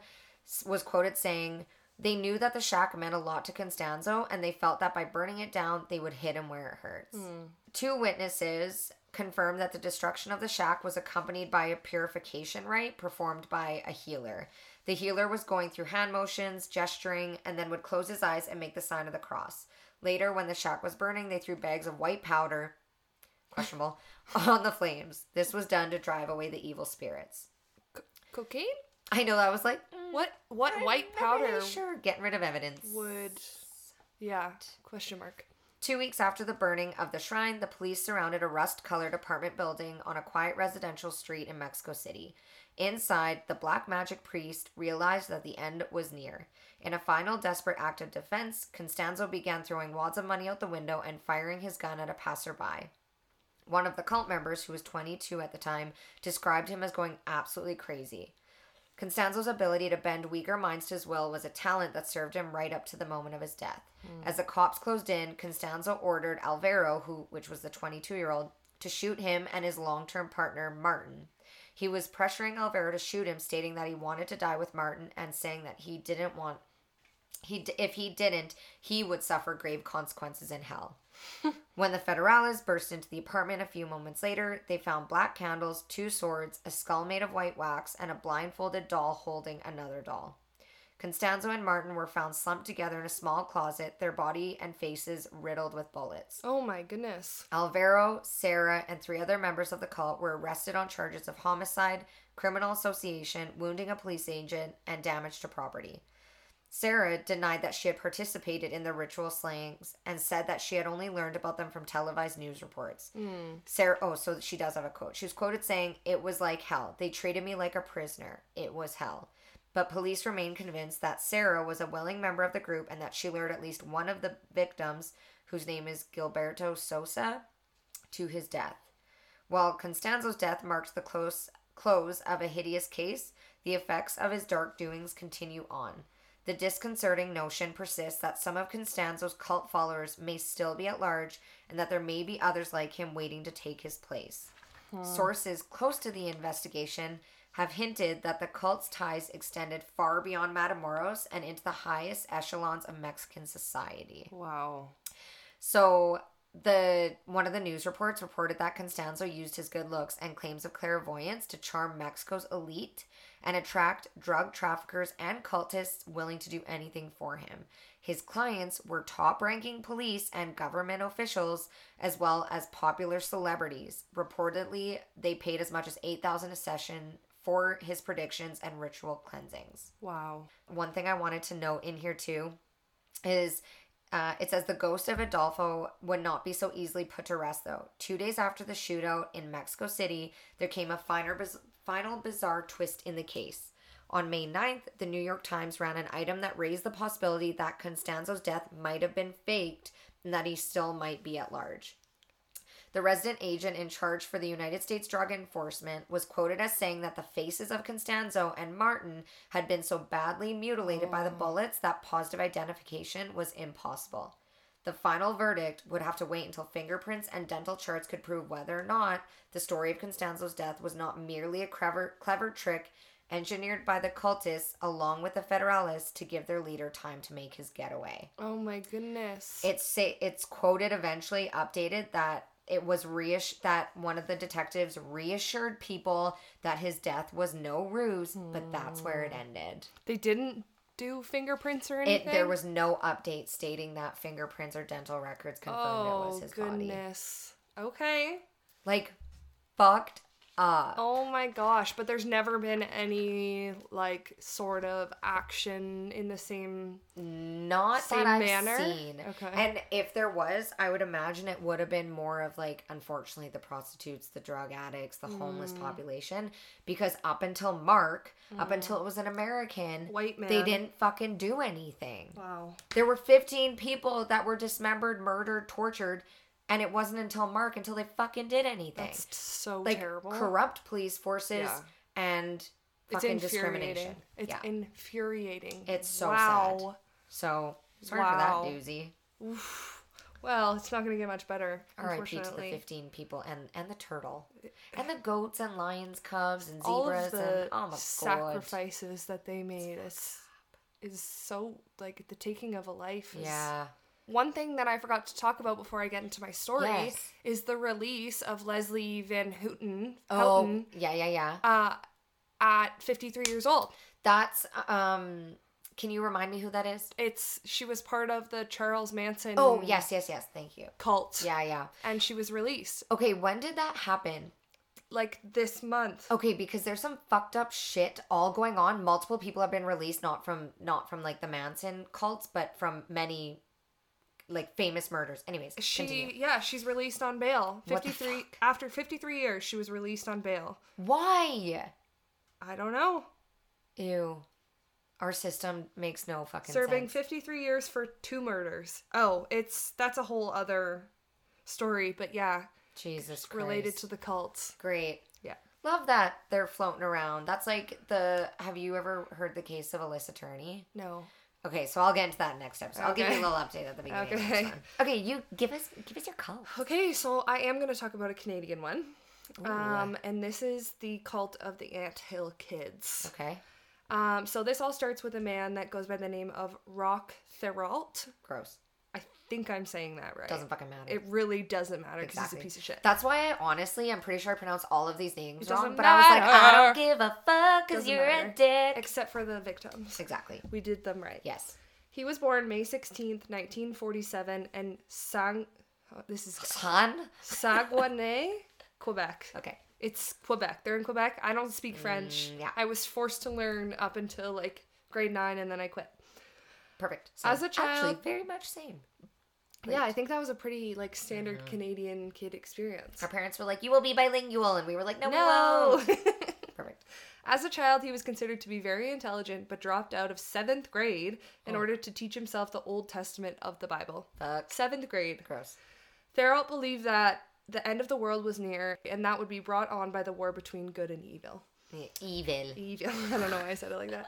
S2: was quoted saying, They knew that the shack meant a lot to Constanzo, and they felt that by burning it down, they would hit him where it hurts. Hmm. Two witnesses confirmed that the destruction of the shack was accompanied by a purification rite performed by a healer. The healer was going through hand motions, gesturing, and then would close his eyes and make the sign of the cross. Later, when the shack was burning, they threw bags of white powder, questionable, on the flames. This was done to drive away the evil spirits.
S1: Cocaine?
S2: I know that was like, mm,
S1: What what
S2: I'm
S1: white
S2: not really
S1: powder
S2: Sure, getting rid of evidence.
S1: would Yeah. Question mark.
S2: Two weeks after the burning of the shrine, the police surrounded a rust colored apartment building on a quiet residential street in Mexico City. Inside, the black magic priest realized that the end was near. In a final desperate act of defense, Constanzo began throwing wads of money out the window and firing his gun at a passerby. One of the cult members, who was 22 at the time, described him as going absolutely crazy. Constanzo's ability to bend weaker minds to his will was a talent that served him right up to the moment of his death. Hmm. As the cops closed in, Constanzo ordered Alvaro, who which was the 22-year-old, to shoot him and his long-term partner Martin. He was pressuring Alvaro to shoot him, stating that he wanted to die with Martin and saying that he didn't want he if he didn't, he would suffer grave consequences in hell. when the Federales burst into the apartment a few moments later, they found black candles, two swords, a skull made of white wax, and a blindfolded doll holding another doll. Constanzo and Martin were found slumped together in a small closet, their body and faces riddled with bullets.
S1: Oh my goodness.
S2: Alvaro, Sarah, and three other members of the cult were arrested on charges of homicide, criminal association, wounding a police agent, and damage to property. Sarah denied that she had participated in the ritual slayings and said that she had only learned about them from televised news reports. Hmm. Sarah, oh, so she does have a quote. She was quoted saying, It was like hell. They treated me like a prisoner. It was hell. But police remain convinced that Sarah was a willing member of the group and that she lured at least one of the victims, whose name is Gilberto Sosa, to his death. While Constanzo's death marks the close close of a hideous case, the effects of his dark doings continue on. The disconcerting notion persists that some of Constanzo's cult followers may still be at large and that there may be others like him waiting to take his place. Hmm. Sources close to the investigation have hinted that the cult's ties extended far beyond Matamoros and into the highest echelons of Mexican society.
S1: Wow.
S2: So the one of the news reports reported that Constanzo used his good looks and claims of clairvoyance to charm Mexico's elite and attract drug traffickers and cultists willing to do anything for him. His clients were top-ranking police and government officials as well as popular celebrities. Reportedly, they paid as much as 8,000 a session for his predictions and ritual cleansings.
S1: Wow.
S2: One thing I wanted to note in here too is uh, it says the ghost of Adolfo would not be so easily put to rest, though. Two days after the shootout in Mexico City, there came a finer, biz- final bizarre twist in the case. On May 9th, the New York Times ran an item that raised the possibility that Constanzo's death might have been faked and that he still might be at large. The resident agent in charge for the United States Drug Enforcement was quoted as saying that the faces of Constanzo and Martin had been so badly mutilated by the oh. bullets that positive identification was impossible. The final verdict would have to wait until fingerprints and dental charts could prove whether or not the story of Constanzo's death was not merely a clever, clever trick engineered by the cultists along with the Federalists to give their leader time to make his getaway.
S1: Oh my goodness.
S2: It's it's quoted eventually updated that it was reiss- that one of the detectives reassured people that his death was no ruse, but that's where it hmm. ended.
S1: they didn't do fingerprints or
S2: It
S1: anything.
S2: there was no update stating that fingerprints or dental records confirmed it
S1: Oh
S2: was his body.
S1: goodness. Okay.
S2: Like fucked up.
S1: Oh my gosh, but there's never been any like sort of action in the same
S2: Not
S1: Same
S2: that I've
S1: manner?
S2: seen.
S1: Okay.
S2: And if there was, I would imagine it would have been more of like, unfortunately, the prostitutes, the drug addicts, the homeless
S1: Mm.
S2: population. Because up until Mark, up until it was an American,
S1: White man, they
S2: didn't fucking do anything.
S1: Wow.
S2: There were 15 people that were dismembered, murdered, tortured, and it wasn't until Mark until they fucking did anything.
S1: That's so
S2: like
S1: terrible.
S2: corrupt police forces
S1: Yeah.
S2: and fucking
S1: infuriating.
S2: discrimination.
S1: It's
S2: yeah.
S1: infuriating.
S2: It's so
S1: wow.
S2: sad. so sorry
S1: Wow.
S2: for that doozy.
S1: Well, it's not going to get much better.
S2: R.I.P. to the
S1: Unfortunately.
S2: 15 people and and the turtle, and the goats and lions, cubs and zebras and oh my god,
S1: sacrifices that they made is is so like the taking of a life. Is,
S2: yeah,
S1: One thing that I forgot to talk about before I get into my story
S2: Yes.
S1: is the release of Leslie Van Houten,
S2: oh yeah, yeah, yeah.
S1: uh, at 53 years old.
S2: That's um. Can you remind me who that is?
S1: It's she was part of the Charles Manson
S2: Oh yes, yes, yes. Thank you.
S1: cult.
S2: Yeah, yeah.
S1: And she was released
S2: Okay, when did that happen?
S1: like this month.
S2: Okay, because there's some fucked up shit all going on. Multiple people have been released, not from not from like the Manson cults, but from many like famous murders. Anyways,
S1: She
S2: continue.
S1: yeah, she's released on bail. 53 after 53 years she was released on bail.
S2: Why?
S1: I don't know.
S2: Ew. Our system makes no fucking
S1: Serving
S2: sense.
S1: 53 years for two murders. Oh, it's that's a whole other story, but yeah,
S2: Jesus Christ.
S1: related to the cults.
S2: Great.
S1: Yeah.
S2: Love that they're floating around. That's like the. Have you ever heard the case of Alyssa Turney?
S1: No.
S2: Okay, so I'll get into that next episode. I'll give you a little update at the beginning.
S1: Okay.
S2: Okay, you give us give us your call.
S1: Okay, so I am going to talk about a Canadian one. Um, and this is the cult of the Ant Hill Kids.
S2: Okay.
S1: Um, so this all starts with a man that goes by the name of Roch Thériault.
S2: Gross.
S1: I think I'm saying that right.
S2: Doesn't fucking matter.
S1: It really doesn't matter because
S2: Exactly.
S1: he's a piece of shit.
S2: That's why I honestly, I'm pretty sure I pronounced all of these names
S1: It
S2: wrong.
S1: doesn't
S2: But I was like, I don't give a fuck because you're a
S1: matter.
S2: dick.
S1: Except for the victims.
S2: exactly.
S1: We did them right.
S2: Yes.
S1: He was born May 16th, 1947 in Sang... oh, this is
S2: Son.
S1: Saguenay, Quebec.
S2: Okay.
S1: It's Quebec. They're in Quebec. I don't speak French.
S2: Mm, yeah.
S1: I was forced to learn up until like grade nine and then I quit.
S2: perfect.
S1: As a child-
S2: actually, very much same.
S1: Yeah, I think that was a pretty like standard mm-hmm. Canadian kid experience.
S2: Our parents were like, "You will be bilingual," and we were like, "No,
S1: No.
S2: Perfect.
S1: As a child, he was considered to be very intelligent, but dropped out of seventh grade in
S2: Oh.
S1: order to teach himself the Old Testament of the Bible.
S2: Fuck.
S1: Seventh grade.
S2: Gross.
S1: Thériault believed that the end of the world was near, and that would be brought on by the war between good and evil.
S2: Evil.
S1: Evil. I don't know why I said it like that.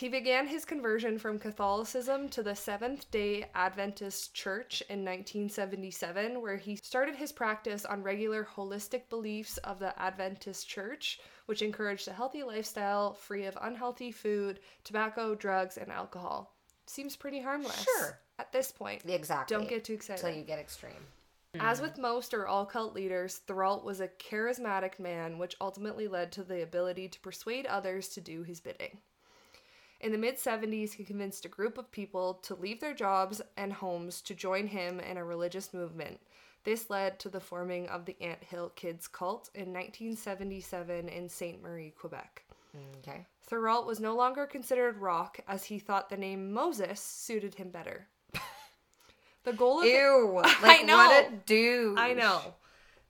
S1: He began his conversion from Catholicism to the Seventh day Adventist Church in 1977, where he started his practice on regular holistic beliefs of the Adventist Church, which encouraged a healthy lifestyle free of unhealthy food, tobacco, drugs, and alcohol. Seems pretty harmless.
S2: Sure.
S1: At this point.
S2: Exactly.
S1: Don't get too excited.
S2: Until you get extreme.
S1: As with most or all cult leaders, Throlt was a charismatic man, which ultimately led to the ability to persuade others to do his bidding. In the mid 70s, he convinced a group of people to leave their jobs and homes to join him in a religious movement. This led to the forming of the Ant Hill Kids cult in 1977 in Sainte Marie, Quebec. Mm.
S2: Okay.
S1: Throlt was no longer considered rock as he thought the name Moses suited him better. the goal of the-
S2: Ew. Like,
S1: I know.
S2: What a dude.
S1: I know.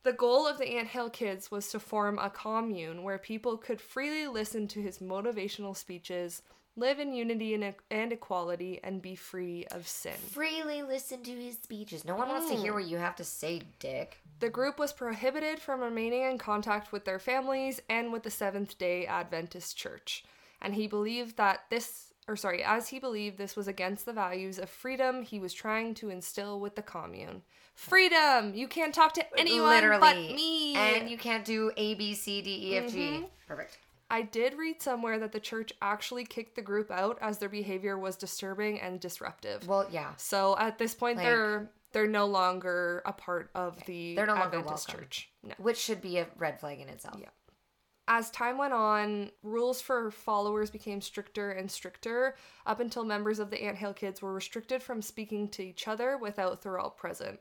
S1: The goal of the Ant Hill Kids was to form a commune where people could freely listen to his motivational speeches, live in unity and, and equality, and be free of sin.
S2: Freely listen to his speeches. No one wants to
S1: Mm.
S2: hear what you have to say, Dick.
S1: The group was prohibited from remaining in contact with their families and with the Seventh day Adventist Church. And he believed that this, or sorry, as he believed this was against the values of freedom he was trying to instill with the commune. Freedom! You can't talk to anyone
S2: Literally.
S1: but me!
S2: And you can't do A, B, C, D, E, F, G.
S1: Mm-hmm.
S2: Perfect.
S1: I did read somewhere that the church actually kicked the group out as their behavior was disturbing and disruptive.
S2: Well, yeah.
S1: So at this point,
S2: Like-
S1: they're they're no longer a part of the
S2: They're no longer
S1: Adventist
S2: welcome.
S1: church. No.
S2: Which should be a red flag in itself.
S1: Yeah. As time went on, rules for followers became stricter and stricter up until members of the Anthill Kids were restricted from speaking to each other without Thorold present.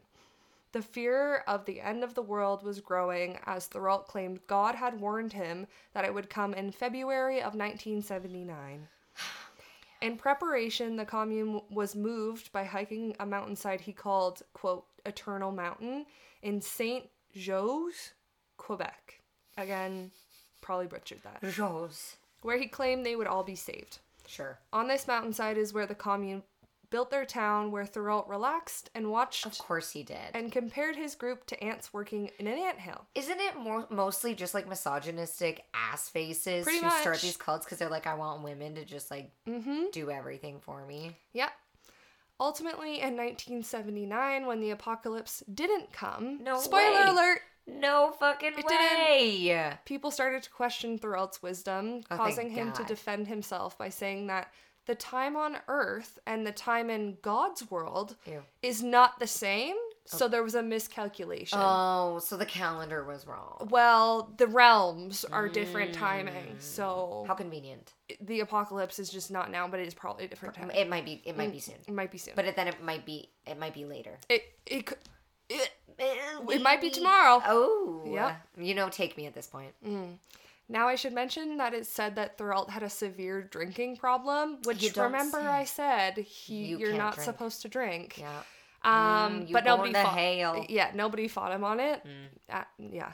S1: The fear of the end of the world was growing as Thorold claimed God had warned him that it would come in February of 1979. In preparation, the commune was moved by hiking a mountainside he called, quote, Eternal Mountain in Saint Jose, Quebec. Again, probably butchered that.
S2: Rose.
S1: Where he claimed they would all be saved.
S2: Sure.
S1: On this mountainside is where the commune built their town, where Thorold relaxed and watched
S2: Of course he did.
S1: and compared his group to ants working in an anthill.
S2: Isn't it more mostly just like misogynistic ass faces
S1: Pretty
S2: who start these cults because they're like, I want women to just like
S1: Mm-hmm.
S2: do everything for me?
S1: Yep. Ultimately, in 1979, when the apocalypse didn't come,
S2: No
S1: spoiler
S2: way.
S1: alert,
S2: No fucking
S1: It
S2: way.
S1: people started to question Thorold's wisdom,
S2: Oh,
S1: causing him to defend himself by saying that the time on Earth and the time in God's world
S2: Ew.
S1: is not the same. So there was a miscalculation.
S2: Oh, so the calendar was wrong.
S1: well, the realms are different timing. So
S2: Mm. How convenient.
S1: the apocalypse is just not now, but it is probably a different time.
S2: It might be. It might be soon.
S1: It might be soon.
S2: But then it might be. It might be later.
S1: it it could it,
S2: It
S1: might be tomorrow.
S2: Oh.
S1: yeah.
S2: You know, take me at this point.
S1: Now I should mention that it said that Thorold had a severe drinking problem, which remember. I said he
S2: You
S1: you're
S2: can't drink.
S1: supposed to drink.
S2: Yeah.
S1: Um,
S2: Mm, you
S1: but nobody fought.
S2: hail.
S1: Yeah, nobody fought him on it.
S2: Mm.
S1: Uh, yeah.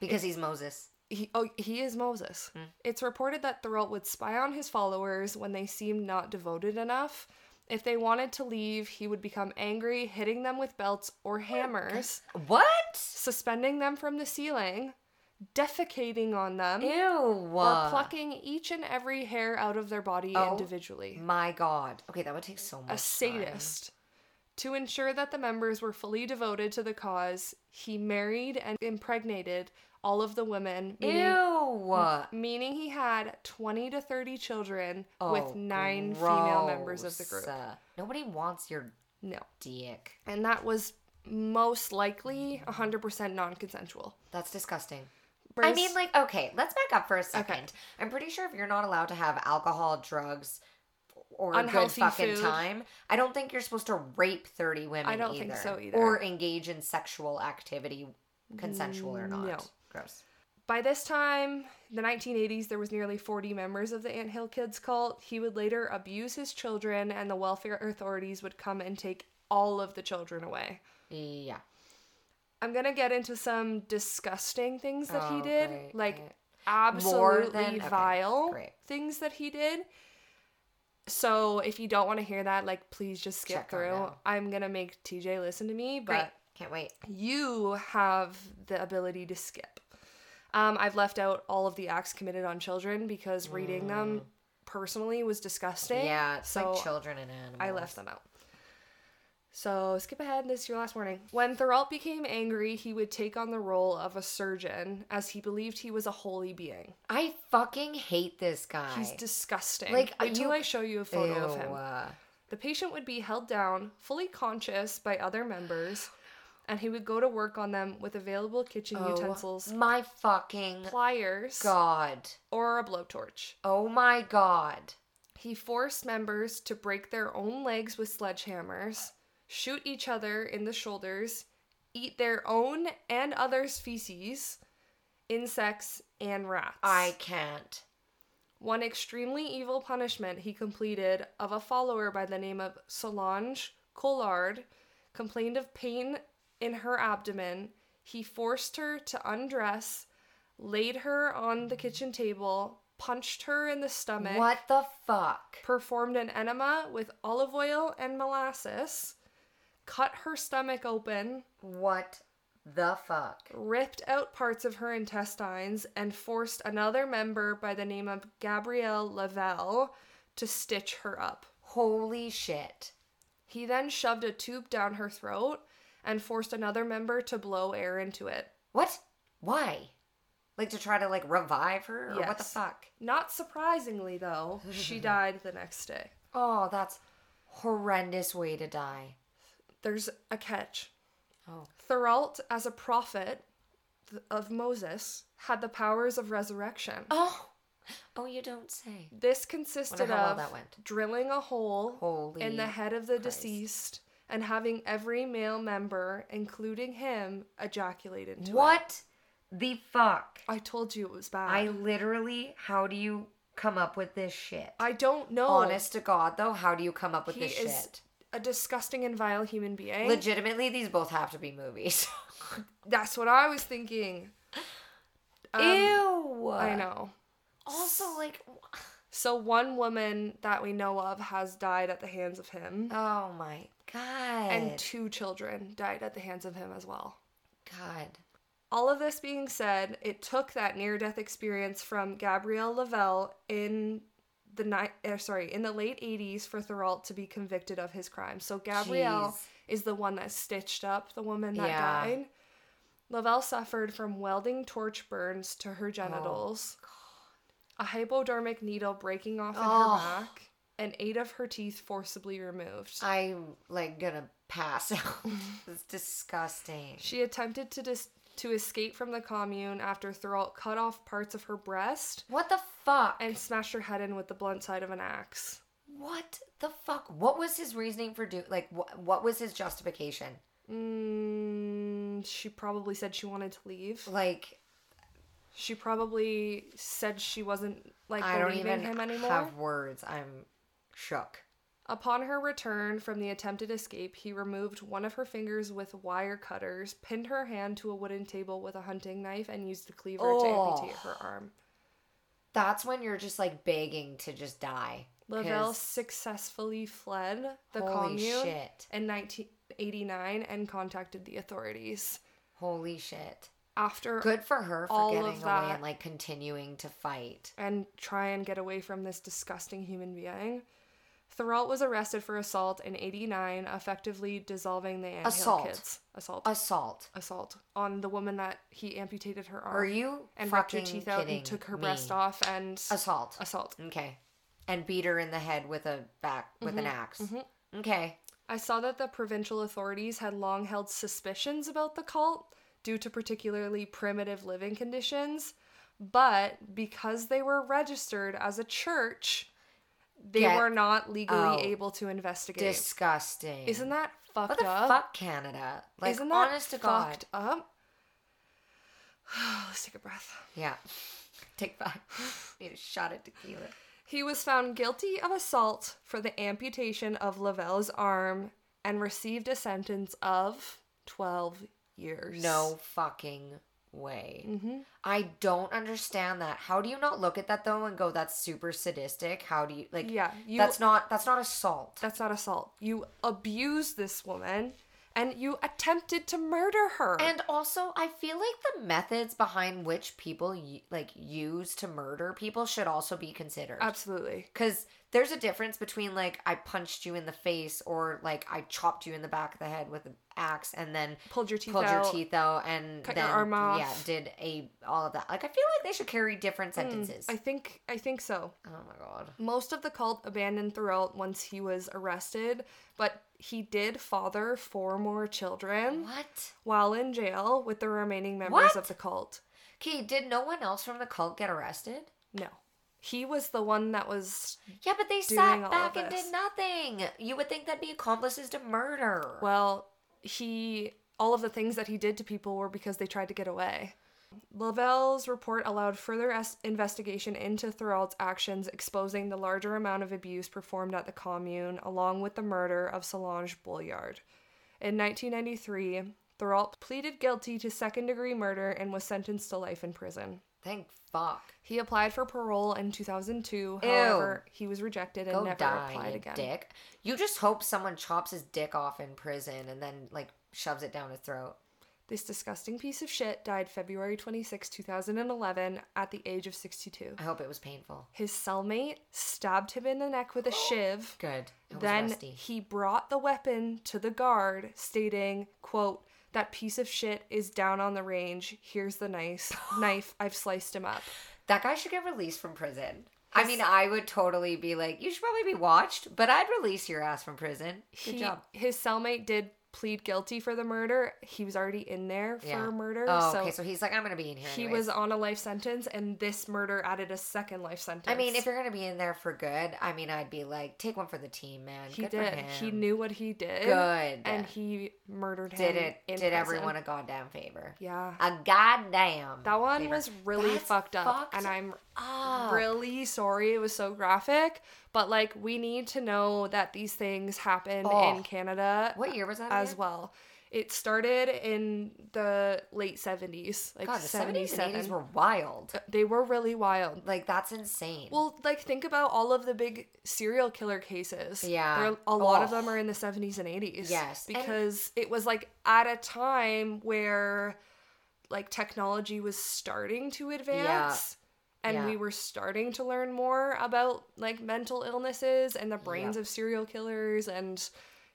S2: Because he's Moses.
S1: He, oh, he is Moses.
S2: Hmm.
S1: It's reported that Thorold would spy on his followers when they seemed not devoted enough. If they wanted to leave, he would become angry, hitting them with belts or hammers,
S2: What?
S1: suspending them from the ceiling, defecating on them,
S2: Ew.
S1: or plucking each and every hair out of their body
S2: Oh.
S1: individually.
S2: My God. Okay, that would take so much.
S1: A sadist. To ensure that the members were fully devoted to the cause, he married and impregnated all of the women, meaning,
S2: Ew.
S1: meaning he had 20 to 30 children
S2: Oh,
S1: with nine female members of the group.
S2: Nobody wants your
S1: No.
S2: dick.
S1: And that was most likely 100% non consensual.
S2: That's disgusting. I mean, like, okay, let's back up for a second. I'm pretty sure if you're not allowed to have alcohol, drugs, or a good
S1: Unhealthy
S2: fucking
S1: food.
S2: time, I don't think you're supposed to rape 30 women
S1: I don't think
S2: either.
S1: so either.
S2: Or engage in sexual activity, consensual or not.
S1: No.
S2: Gross.
S1: By this time, the 1980s, there was nearly 40 members of the Anthill Kids cult. He would later abuse his children, and the welfare authorities would come and take all of the children away.
S2: Yeah.
S1: I'm gonna get into some disgusting things that he
S2: Oh,
S1: did,
S2: great,
S1: like
S2: great.
S1: absolutely
S2: than-
S1: vile
S2: great.
S1: things that he did. So if you don't want to hear that, like please just skip
S2: Check
S1: through. I'm gonna make TJ listen to me, but
S2: Great. Can't wait.
S1: you have the ability to skip. Um, I've left out all of the acts committed on children because reading them personally was disgusting.
S2: Mm. Yeah, it's
S1: so
S2: like children and animals.
S1: I left them out. So skip ahead. This is your last warning. When Thuralt became angry, he would take on the role of a surgeon, as he believed he was a holy being.
S2: I fucking hate this guy.
S1: He's disgusting.
S2: Like, you-
S1: I show you a photo of him.
S2: uh,
S1: The patient would be held down, fully conscious by other members, and he would go to work on them with available kitchen
S2: oh
S1: utensils,
S2: my fucking
S1: pliers,
S2: god.
S1: or a blowtorch.
S2: Oh my god.
S1: He forced members to break their own legs with sledgehammers, shoot each other in the shoulders, eat their own and others' feces, insects, and rats.
S2: I can't.
S1: One extremely evil punishment he completed of a follower by the name of Solange Collard complained of pain in her abdomen. He forced her to undress, laid her on the kitchen table, punched her in the stomach,
S2: What the fuck?
S1: performed an enema with olive oil and molasses, cut her stomach open,
S2: What the fuck?
S1: ripped out parts of her intestines, and forced another member by the name of Gabrielle Lavelle to stitch her up.
S2: Holy shit.
S1: He then shoved a tube down her throat and forced another member to blow air into it.
S2: What? Why? Like to try to like revive her or what the fuck?
S1: Not surprisingly, though, she died the next day.
S2: Oh, that's horrendous way to die.
S1: There's a catch.
S2: Oh.
S1: Thuralt, as a prophet of Moses, had the powers of resurrection.
S2: Oh. Oh, you don't say.
S1: This consisted
S2: well
S1: of
S2: went.
S1: drilling a hole
S2: Holy
S1: in the head of the
S2: Christ.
S1: deceased and having every male member, including him, ejaculate into it.
S2: What the fuck?
S1: I told you it was bad.
S2: I literally, how do you come up with this shit?
S1: I don't know.
S2: Honest to God, though, how do you come up with
S1: he
S2: this
S1: is
S2: shit?
S1: A disgusting and vile human being.
S2: Legitimately, these both have to be movies.
S1: That's what I was thinking. Um,
S2: Ew.
S1: I know.
S2: Also, like,
S1: So one woman that we know of has died at the hands of him,
S2: oh my god.
S1: and two children died at the hands of him as well.
S2: God.
S1: All of this being said, it took that near-death experience from Gabrielle Lavelle in the ni- uh, sorry in the late 80s for Thuralt to be convicted of his crime. So Gabrielle
S2: Jeez.
S1: is the one that stitched up the woman that
S2: Yeah.
S1: died. Lavelle suffered from welding torch burns to her genitals, a hypodermic needle breaking off in
S2: Oh.
S1: her back, and eight of her teeth forcibly removed.
S2: I'm like gonna pass out. it's disgusting.
S1: She attempted to dis- to escape from the commune after Thuralt cut off parts of her breast
S2: What the fuck?
S1: and smashed her head in with the blunt side of an axe.
S2: what the fuck? What was his reasoning for doing? Like, what? What was his justification?
S1: Mm, she probably said she wanted to leave.
S2: Like,
S1: She probably said she wasn't like
S2: I don't
S1: believing
S2: even
S1: him anymore.
S2: have words. I'm shook.
S1: Upon her return from the attempted escape, he removed one of her fingers with wire cutters, pinned her hand to a wooden table with a hunting knife, and used a cleaver to
S2: Oh.
S1: amputate her arm.
S2: That's when you're just like begging to just die.
S1: Lavelle successfully fled the commune
S2: shit.
S1: in 1989 and contacted the authorities.
S2: Holy shit.
S1: After
S2: Good for her for
S1: all
S2: getting
S1: of
S2: away
S1: that-
S2: and like continuing to fight.
S1: and try and get away from this disgusting human being. Thuralt was arrested for assault in 89, effectively dissolving the Anthill
S2: Assault.
S1: kids. Assault.
S2: Assault.
S1: assault on the woman that he amputated her arm
S2: Are you
S1: and ripped her
S2: fucking
S1: teeth out
S2: kidding
S1: and took her
S2: me?
S1: breast off and
S2: Assault.
S1: assault.
S2: Okay. And beat her in the head with a back with
S1: Mm-hmm.
S2: an ax Okay.
S1: I saw that the provincial authorities had long held suspicions about the cult due to particularly primitive living conditions, but because they were registered as a church, they
S2: Get
S1: were not legally
S2: out.
S1: able to investigate.
S2: Disgusting.
S1: Isn't that fucked
S2: what the
S1: up?
S2: fuck, Canada? Like,
S1: Isn't that
S2: honest to God.
S1: fucked up? Let's take a breath.
S2: Yeah. Take five. Need a shot of tequila.
S1: He was found guilty of assault for the amputation of Lavelle's arm and received a sentence of 12 years.
S2: No fucking way.
S1: Mm-hmm.
S2: I don't understand that. How do you not look at that though and go, "That's super sadistic"? How do you like?
S1: Yeah, you-
S2: that's not that's not assault.
S1: That's not assault. You abuse this woman and you attempted to murder her.
S2: And also, I feel like the methods behind which people like use to murder people should also be considered.
S1: Absolutely.
S2: Because there's a difference between like I punched you in the face or like I chopped you in the back of the head with an axe and then
S1: Pulled your teeth
S2: pulled
S1: out.
S2: your teeth out and
S1: cut
S2: then
S1: your arm off.
S2: yeah did a all of that. Like I feel like they should carry different hmm, sentences.
S1: I think I think so.
S2: oh my god.
S1: Most of the cult abandoned Thériault once he was arrested, but he did father four more children
S2: What?
S1: while in jail with the remaining members
S2: What?
S1: of the cult.
S2: Okay, did no one else from the cult get arrested?
S1: No. He was the one that was
S2: Yeah, but they sat back and did nothing. You would think that'd be accomplices to murder.
S1: well, he all of the things that he did to people were because they tried to get away. Lavelle's report allowed further es- investigation into Thorold's actions, exposing the larger amount of abuse performed at the commune, along with the murder of Solange Boilard. In 1993, Thorold pleaded guilty to second degree murder and was sentenced to life in prison.
S2: Thank fuck.
S1: He applied for parole in 2002,
S2: Ew.
S1: however, he was rejected and
S2: Go
S1: never
S2: die,
S1: applied
S2: you
S1: again.
S2: dick. You just hope someone chops his dick off in prison and then like shoves it down his throat.
S1: This disgusting piece of shit died February 26, 2011, at the age of 62.
S2: I hope it was painful.
S1: His cellmate stabbed him in the neck with a shiv.
S2: Good. It was
S1: Then
S2: rusty.
S1: he brought the weapon to the guard, stating, quote, that piece of shit is down on the range. Here's the nice knife. I've sliced him up.
S2: That guy should get released from prison. I mean, I would totally be like, you should probably be watched, but I'd release your ass from prison. Good
S1: He-
S2: job.
S1: His cellmate did plead guilty for the murder. He was already in there for
S2: Yeah.
S1: murder.
S2: Oh,
S1: so
S2: okay. So he's like, I'm gonna be in here.
S1: he was on a life sentence, and this murder added a second life sentence.
S2: I mean, if you're gonna be in there for good, I mean, I'd be like, take one for the team, man.
S1: he
S2: Good
S1: did, he knew what he did.
S2: Good.
S1: and he murdered him.
S2: did it. Did everyone a goddamn favor?
S1: Yeah,
S2: A goddamn.
S1: that one
S2: favor.
S1: was really fucked up,
S2: fucked
S1: and I'm
S2: up.
S1: really sorry it was so graphic. But like, we need to know that these things happen
S2: Oh.
S1: in Canada
S2: What year was that
S1: as
S2: again?
S1: well. It started in the late seventies, like
S2: God, the 70s and 80s
S1: 77.
S2: were wild.
S1: Uh, they were really wild.
S2: Like, that's insane.
S1: Well, like think about all of the big serial killer cases.
S2: Yeah.
S1: There, a lot of
S2: Oh.
S1: them are in the 70s and 80s.
S2: Yes, and-
S1: Because it was like at a time where like technology was starting to advance. And
S2: Yeah.
S1: we were starting to learn more about like mental illnesses and the brains
S2: Yeah.
S1: of serial killers and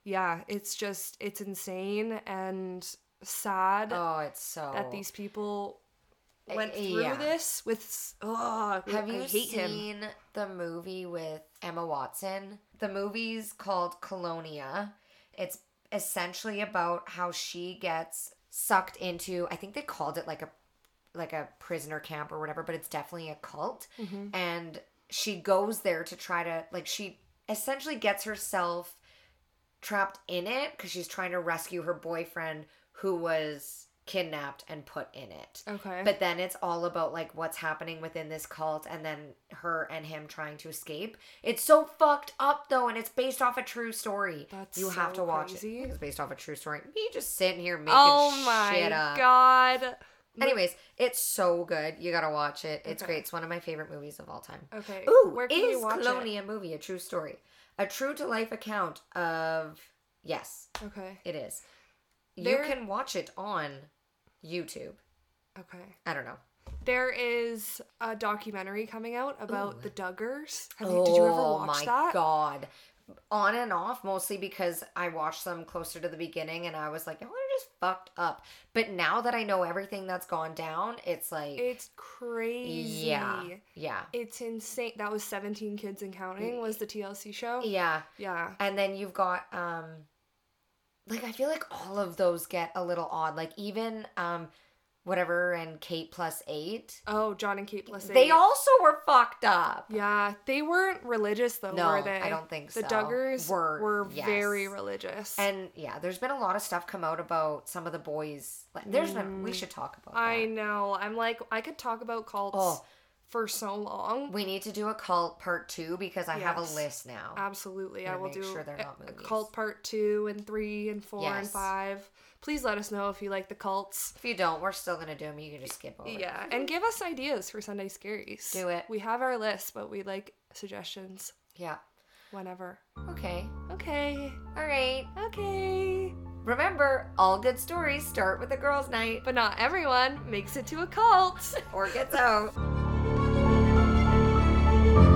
S1: yeah, it's just it's insane and sad
S2: oh, it's so.
S1: that these people
S2: Uh,
S1: went through
S2: yeah.
S1: this with oh
S2: Have
S1: I
S2: you
S1: hate him.
S2: seen the movie with Emma Watson? The movie's called Colonia. It's essentially about how she gets sucked into I think they called it like a like a prisoner camp or whatever, but it's definitely a cult.
S1: Mm-hmm.
S2: And she goes there to try to like she essentially gets herself trapped in it because she's trying to rescue her boyfriend who was kidnapped and put in it.
S1: Okay.
S2: But then it's all about like what's happening within this cult and then her and him trying to escape. It's so fucked up though, and it's based off a true story.
S1: That's
S2: you have
S1: so
S2: to watch
S1: crazy.
S2: it. It's based off a true story. Me just sitting here making
S1: oh my
S2: shit up.
S1: god.
S2: Anyways, it's so good. You gotta watch it. It's
S1: Okay.
S2: great. It's one of my favorite movies of all time.
S1: Okay.
S2: Ooh,
S1: where can
S2: is
S1: you watch
S2: Colonia movie a true story? A true to life account of yes.
S1: Okay.
S2: it is.
S1: There-
S2: You can watch it on YouTube.
S1: Okay.
S2: I don't know.
S1: There is a documentary coming out about
S2: Ooh.
S1: the Duggars. Have you, did you ever
S2: Oh my god. On and off, mostly because I watched them closer to the beginning and I was like, just fucked up. But now that I know everything that's gone down, it's like
S1: It's crazy.
S2: Yeah. Yeah.
S1: It's insane. That was 17 Kids and Counting was the TLC show.
S2: Yeah.
S1: Yeah.
S2: And then you've got um like I feel like all of those get a little odd. Like even um whatever and Kate plus eight.
S1: Oh, John and Kate plus eight.
S2: They also were fucked up.
S1: Yeah, they weren't religious though,
S2: No,
S1: were they?
S2: I don't think so. The.
S1: Duggars
S2: Were,
S1: were,
S2: yes.
S1: very religious.
S2: And yeah, there's been a lot of stuff come out about some of the boys. There's been. We mm. should talk about.
S1: I know. I'm like, I could talk about cults
S2: Oh.
S1: for so long.
S2: We need to do a cult part two because I have a list now.
S1: Absolutely. I will
S2: make
S1: do
S2: sure they're
S1: a-
S2: not movies.
S1: cult part two and three and four and five. Please let us know if you like the cults.
S2: If you don't, we're still gonna do them. You can just skip over.
S1: Yeah, and give us ideas for Sunday Scaries.
S2: Do it.
S1: We have our list, but we like suggestions
S2: Yeah.
S1: whenever.
S2: Okay.
S1: Okay.
S2: All right.
S1: Okay.
S2: Remember, all good stories start with a girls' night
S1: But not everyone makes it to a cult.
S2: or gets out.